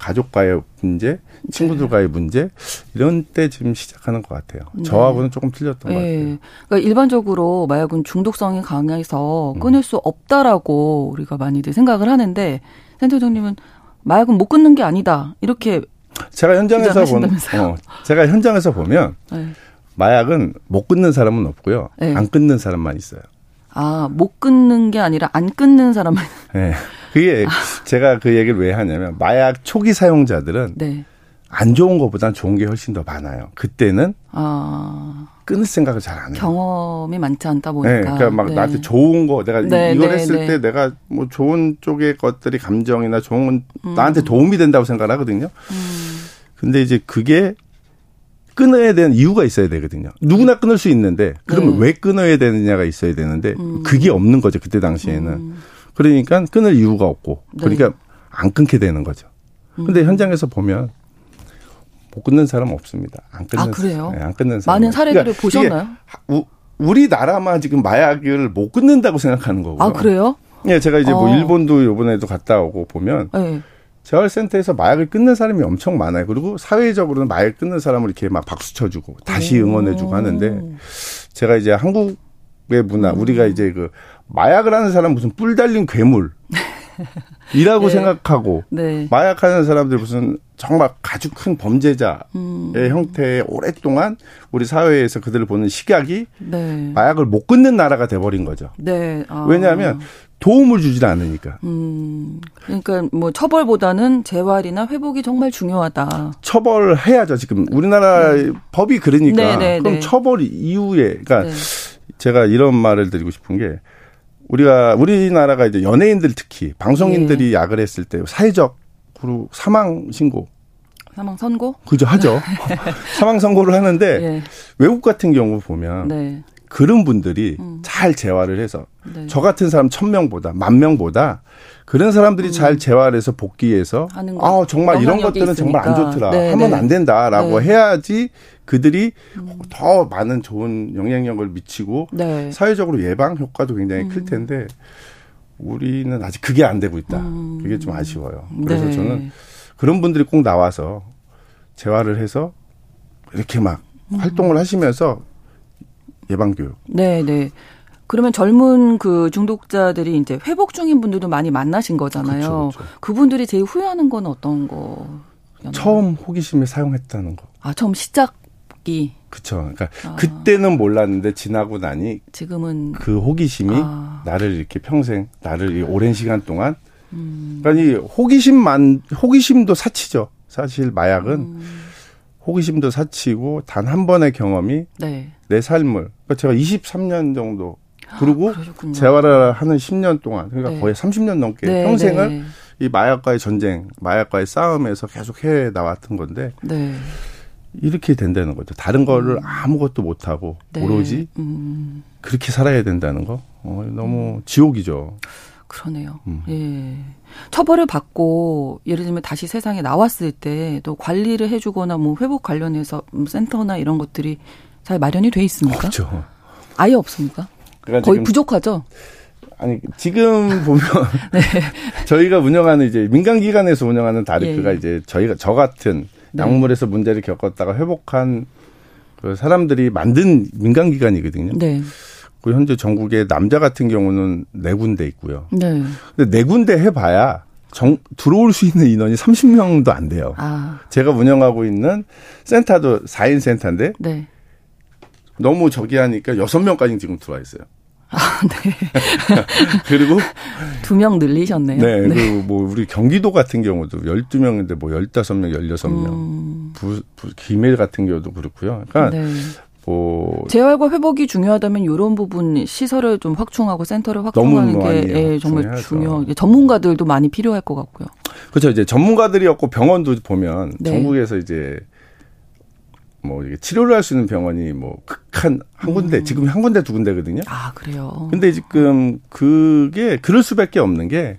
F: 가족과의 문제, 친구들과의 문제 이런 때 지금 시작하는 것 같아요. 네. 저하고는 조금 틀렸던 네. 것 같아요.
B: 그러니까 일반적으로 마약은 중독성이 강해서 음. 끊을 수 없다라고 우리가 많이들 생각을 하는데 센터장님은 마약은 못 끊는 게 아니다 이렇게
F: 제가 현장에서 보면 어, 제가 현장에서 보면 네. 마약은 못 끊는 사람은 없고요. 네. 안 끊는 사람만 있어요.
B: 아, 못 끊는 게 아니라 안 끊는 사람만.
F: 네. 그게 아. 제가 그 얘기를 왜 하냐면 마약 초기 사용자들은 네. 안 좋은 것보단 좋은 게 훨씬 더 많아요. 그때는 아. 끊을 생각을 잘 안 해요.
B: 경험이 많지 않다 보니까.
F: 네, 그러니까 막 네. 나한테 좋은 거 내가 네, 이걸 네, 했을 네. 때 내가 뭐 좋은 쪽의 것들이 감정이나 좋은 음. 나한테 도움이 된다고 생각을 하거든요. 음. 근데 이제 그게 끊어야 되는 이유가 있어야 되거든요. 누구나 끊을 수 있는데 그러면 네. 왜 끊어야 되느냐가 있어야 되는데 음. 그게 없는 거죠 그때 당시에는. 음. 그러니까 끊을 이유가 없고 그러니까 안 끊게 되는 거죠. 근데 음. 현장에서 보면 못 끊는 사람 없습니다. 안 끊는
B: 아, 그래요?
F: 네, 안 끊는 사람.
B: 많은 사례들을 그러니까 보셨나요?
F: 우리나라만 지금 마약을 못 끊는다고 생각하는 거고.
B: 아 그래요?
F: 예, 제가 이제 뭐 어. 뭐 일본도 이번에도 갔다 오고 보면 네. 재활센터에서 마약을 끊는 사람이 엄청 많아요. 그리고 사회적으로는 마약을 끊는 사람을 이렇게 막 박수 쳐주고 다시 응원해주고 하는데 제가 이제 한국의 문화, 음. 우리가 이제 그 마약을 하는 사람 무슨 뿔 달린 괴물. 이라고 네. 생각하고 네. 마약하는 사람들 무슨 정말 아주 큰 범죄자의 음. 형태의 오랫동안 우리 사회에서 그들을 보는 시각이 네. 마약을 못 끊는 나라가 돼버린 거죠. 네. 아. 왜냐하면 도움을 주질 않으니까. 음.
B: 그러니까 뭐 처벌보다는 재활이나 회복이 정말 중요하다.
F: 처벌해야죠. 지금 우리나라 네. 법이 그러니까 네, 네, 그럼 네. 처벌 이후에 그러니까 네. 제가 이런 말을 드리고 싶은 게 우리가 우리나라가 이제 연예인들 특히 방송인들이 예. 약을 했을 때 사회적으로 사망 신고
B: 사망 선고?
F: 그죠 하죠. 사망 선고를 하는데 예. 외국 같은 경우 보면 네. 그런 분들이 음. 잘 재활을 해서 네. 저 같은 사람 천 명보다 만 명보다 그런 사람들이 음. 잘 재활해서 복귀해서 아 정말 이런 것들은 있으니까. 정말 안 좋더라 네, 하면 네. 안 된다라고 네. 해야지 그들이 음. 더 많은 좋은 영향력을 미치고 네. 사회적으로 예방 효과도 굉장히 음. 클 텐데 우리는 아직 그게 안 되고 있다. 음. 그게 좀 아쉬워요. 그래서 네. 저는 그런 분들이 꼭 나와서 재활을 해서 이렇게 막 음. 활동을 하시면서 예방 교육.
B: 네, 네. 그러면 젊은 그 중독자들이 이제 회복 중인 분들도 많이 만나신 거잖아요. 그렇죠, 그렇죠. 그분들이 제일 후회하는 건 어떤 거?
F: 처음 호기심에 사용했다는 거.
B: 아, 처음 시작 기
F: 그쵸. 그러니까 아. 그때는 몰랐는데 지나고 나니
B: 지금은
F: 그 호기심이 아. 나를 이렇게 평생 나를 이 오랜 시간 동안 음. 그러니까 이 호기심만 호기심도 사치죠. 사실 마약은 음. 호기심도 사치고 단 한 번의 경험이 네. 내 삶을 그러니까 제가 23년 정도 그리고 아, 재활을 하는 10년 동안 그러니까 네. 거의 30년 넘게 네, 평생을 네. 이 마약과의 전쟁, 마약과의 싸움에서 계속 해 나왔던 건데 네. 이렇게 된다는 거죠. 다른 거를 음. 아무것도 못 하고 네. 오로지 음. 그렇게 살아야 된다는 거. 어, 너무 음. 지옥이죠.
B: 그러네요. 음. 예. 처벌을 받고 예를 들면 다시 세상에 나왔을 때 또 관리를 해주거나 뭐 회복 관련해서 뭐 센터나 이런 것들이 잘 마련이 돼 있습니까?
F: 그렇죠.
B: 아예 없습니까? 그러니까 거의 부족하죠.
F: 아니 지금 보면 네. 저희가 운영하는 이제 민간 기관에서 운영하는 다리크가 예. 이제 저희가 저 같은 네. 약물에서 문제를 겪었다가 회복한 그 사람들이 만든 민간 기관이거든요. 네. 그 현재 전국에 남자 같은 경우는 네 군데 있고요. 네. 근데 네 군데 해봐야 정, 들어올 수 있는 인원이 30명도 안 돼요. 아. 제가 운영하고 있는 센터도 4인 센터인데 네. 너무 저기 하니까 6명까지 지금 들어와 있어요. 아, 네. 그리고
B: 두 명 늘리셨네요.
F: 네, 네. 그리고 뭐 우리 경기도 같은 경우도 12명인데 뭐 15명, 16명. 음. 부, 부, 김해 같은 경우도 그렇고요. 그러니까 네. 뭐
B: 재활과 회복이 중요하다면 이런 부분 시설을 좀 확충하고 센터를 확충하는 게 예, 정말 중요. 전문가들도 많이 필요할 것 같고요.
F: 그렇죠. 이제 전문가들이었고 병원도 보면 네. 전국에서 이제 뭐 이게 치료를 할 수 있는 병원이 뭐 극한 한 군데 음. 지금 한 군데 두 군데거든요.
B: 아 그래요.
F: 근데 지금 그게 그럴 수밖에 없는 게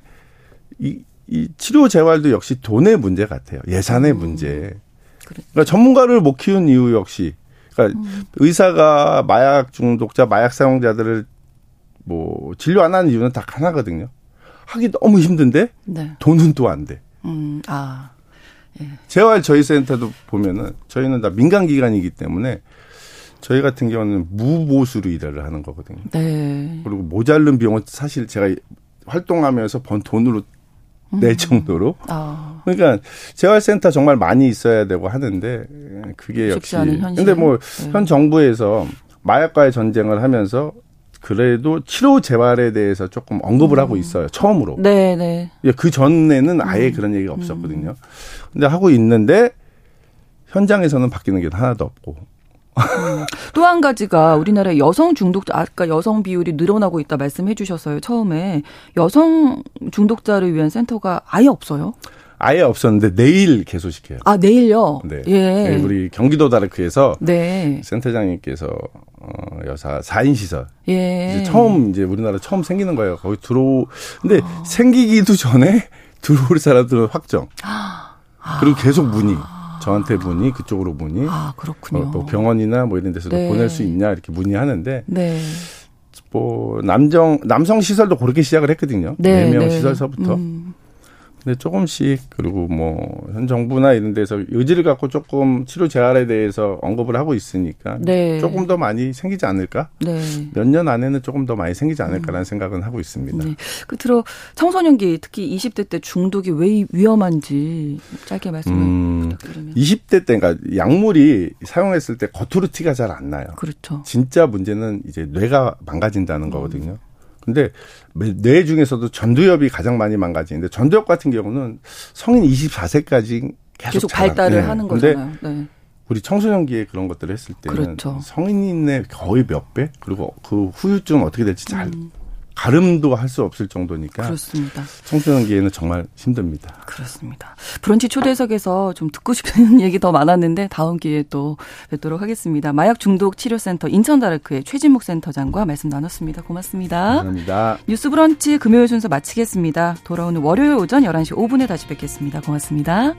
F: 이 이 치료 재활도 역시 돈의 문제 같아요. 예산의 음. 문제. 그러니까 전문가를 못 키운 이유 역시 그러니까 음. 의사가 마약 중독자, 마약 사용자들을 뭐 진료 안 하는 이유는 다 하나거든요. 하기 너무 힘든데 네. 돈은 또 안 돼. 음, 아. 예. 재활 저희 센터도 보면은 저희는 다 민간 기관이기 때문에 저희 같은 경우는 무보수로 일을 하는 거거든요. 네. 그리고 모자른 비용은 사실 제가 활동하면서 번 돈으로 낼 음. 정도로. 아. 그러니까 재활센터 정말 많이 있어야 되고 하는데 그게 역시. 근데 뭐현 네. 정부에서 마약과의 전쟁을 하면서 그래도 치료 재활에 대해서 조금 언급을 음. 하고 있어요. 처음으로. 네, 네. 예, 그 전에는 아예 음. 그런 얘기가 없었거든요. 근데 하고 있는데 현장에서는 바뀌는 게 하나도 없고.
B: 음. 또한 가지가 우리나라 여성 중독자 아까 여성 비율이 늘어나고 있다 말씀해 주셨어요. 처음에 여성 중독자를 위한 센터가 아예 없어요.
F: 아예 없었는데 내일 개소시켜요.
B: 아 내일요? 네. 예. 네,
F: 우리 경기도 다르크에서 네. 센터장님께서 어, 여사 4인 시설. 예. 이제 처음 이제 우리나라 처음 생기는 거예요. 거기 들어 근데 아. 생기기도 전에 들어올 사람들은 확정. 아. 그리고 계속 문의. 저한테 문의 그쪽으로 문의.
B: 아 그렇군요.
F: 어, 뭐 병원이나 뭐 이런 데서도 네. 보낼 수 있냐 이렇게 문의하는데. 네. 뭐 남정 남성 시설도 그렇게 시작을 했거든요. 네, 네명 네. 시설서부터. 음. 근데 조금씩 그리고 뭐 현 정부나 이런 데서 의지를 갖고 조금 치료 재활에 대해서 언급을 하고 있으니까 네. 조금 더 많이 생기지 않을까? 네. 몇 년 안에는 조금 더 많이 생기지 않을까라는 음. 생각은 하고 있습니다. 네.
B: 끝으로 청소년기 특히 20대 때 중독이 왜 위험한지 짧게 말씀 음, 부탁드리면.
F: 20대 때 그러니까 약물이 사용했을 때 겉으로 티가 잘 안 나요.
B: 그렇죠.
F: 진짜 문제는 이제 뇌가 망가진다는 음. 거거든요. 근데 뇌 중에서도 전두엽이 가장 많이 망가지는데 전두엽 같은 경우는 성인 24세까지 계속,
B: 계속 발달을 네. 하는 거잖아요. 네.
F: 우리 청소년기에 그런 것들을 했을 때는 그렇죠. 성인의 거의 몇 배? 그리고 그 후유증 어떻게 될지 잘 음. 가름도 할 수 없을 정도니까
B: 그렇습니다.
F: 청소년기에는 정말 힘듭니다.
B: 그렇습니다. 브런치 초대석에서 좀 듣고 싶은 얘기 더 많았는데 다음 기회에 또 뵙도록 하겠습니다. 마약 중독 치료센터 인천다르크의 최진묵 센터장과 말씀 나눴습니다. 고맙습니다.
F: 감사합니다.
B: 뉴스 브런치 금요일 순서 마치겠습니다. 돌아오는 월요일 오전 11시 5분에 다시 뵙겠습니다. 고맙습니다.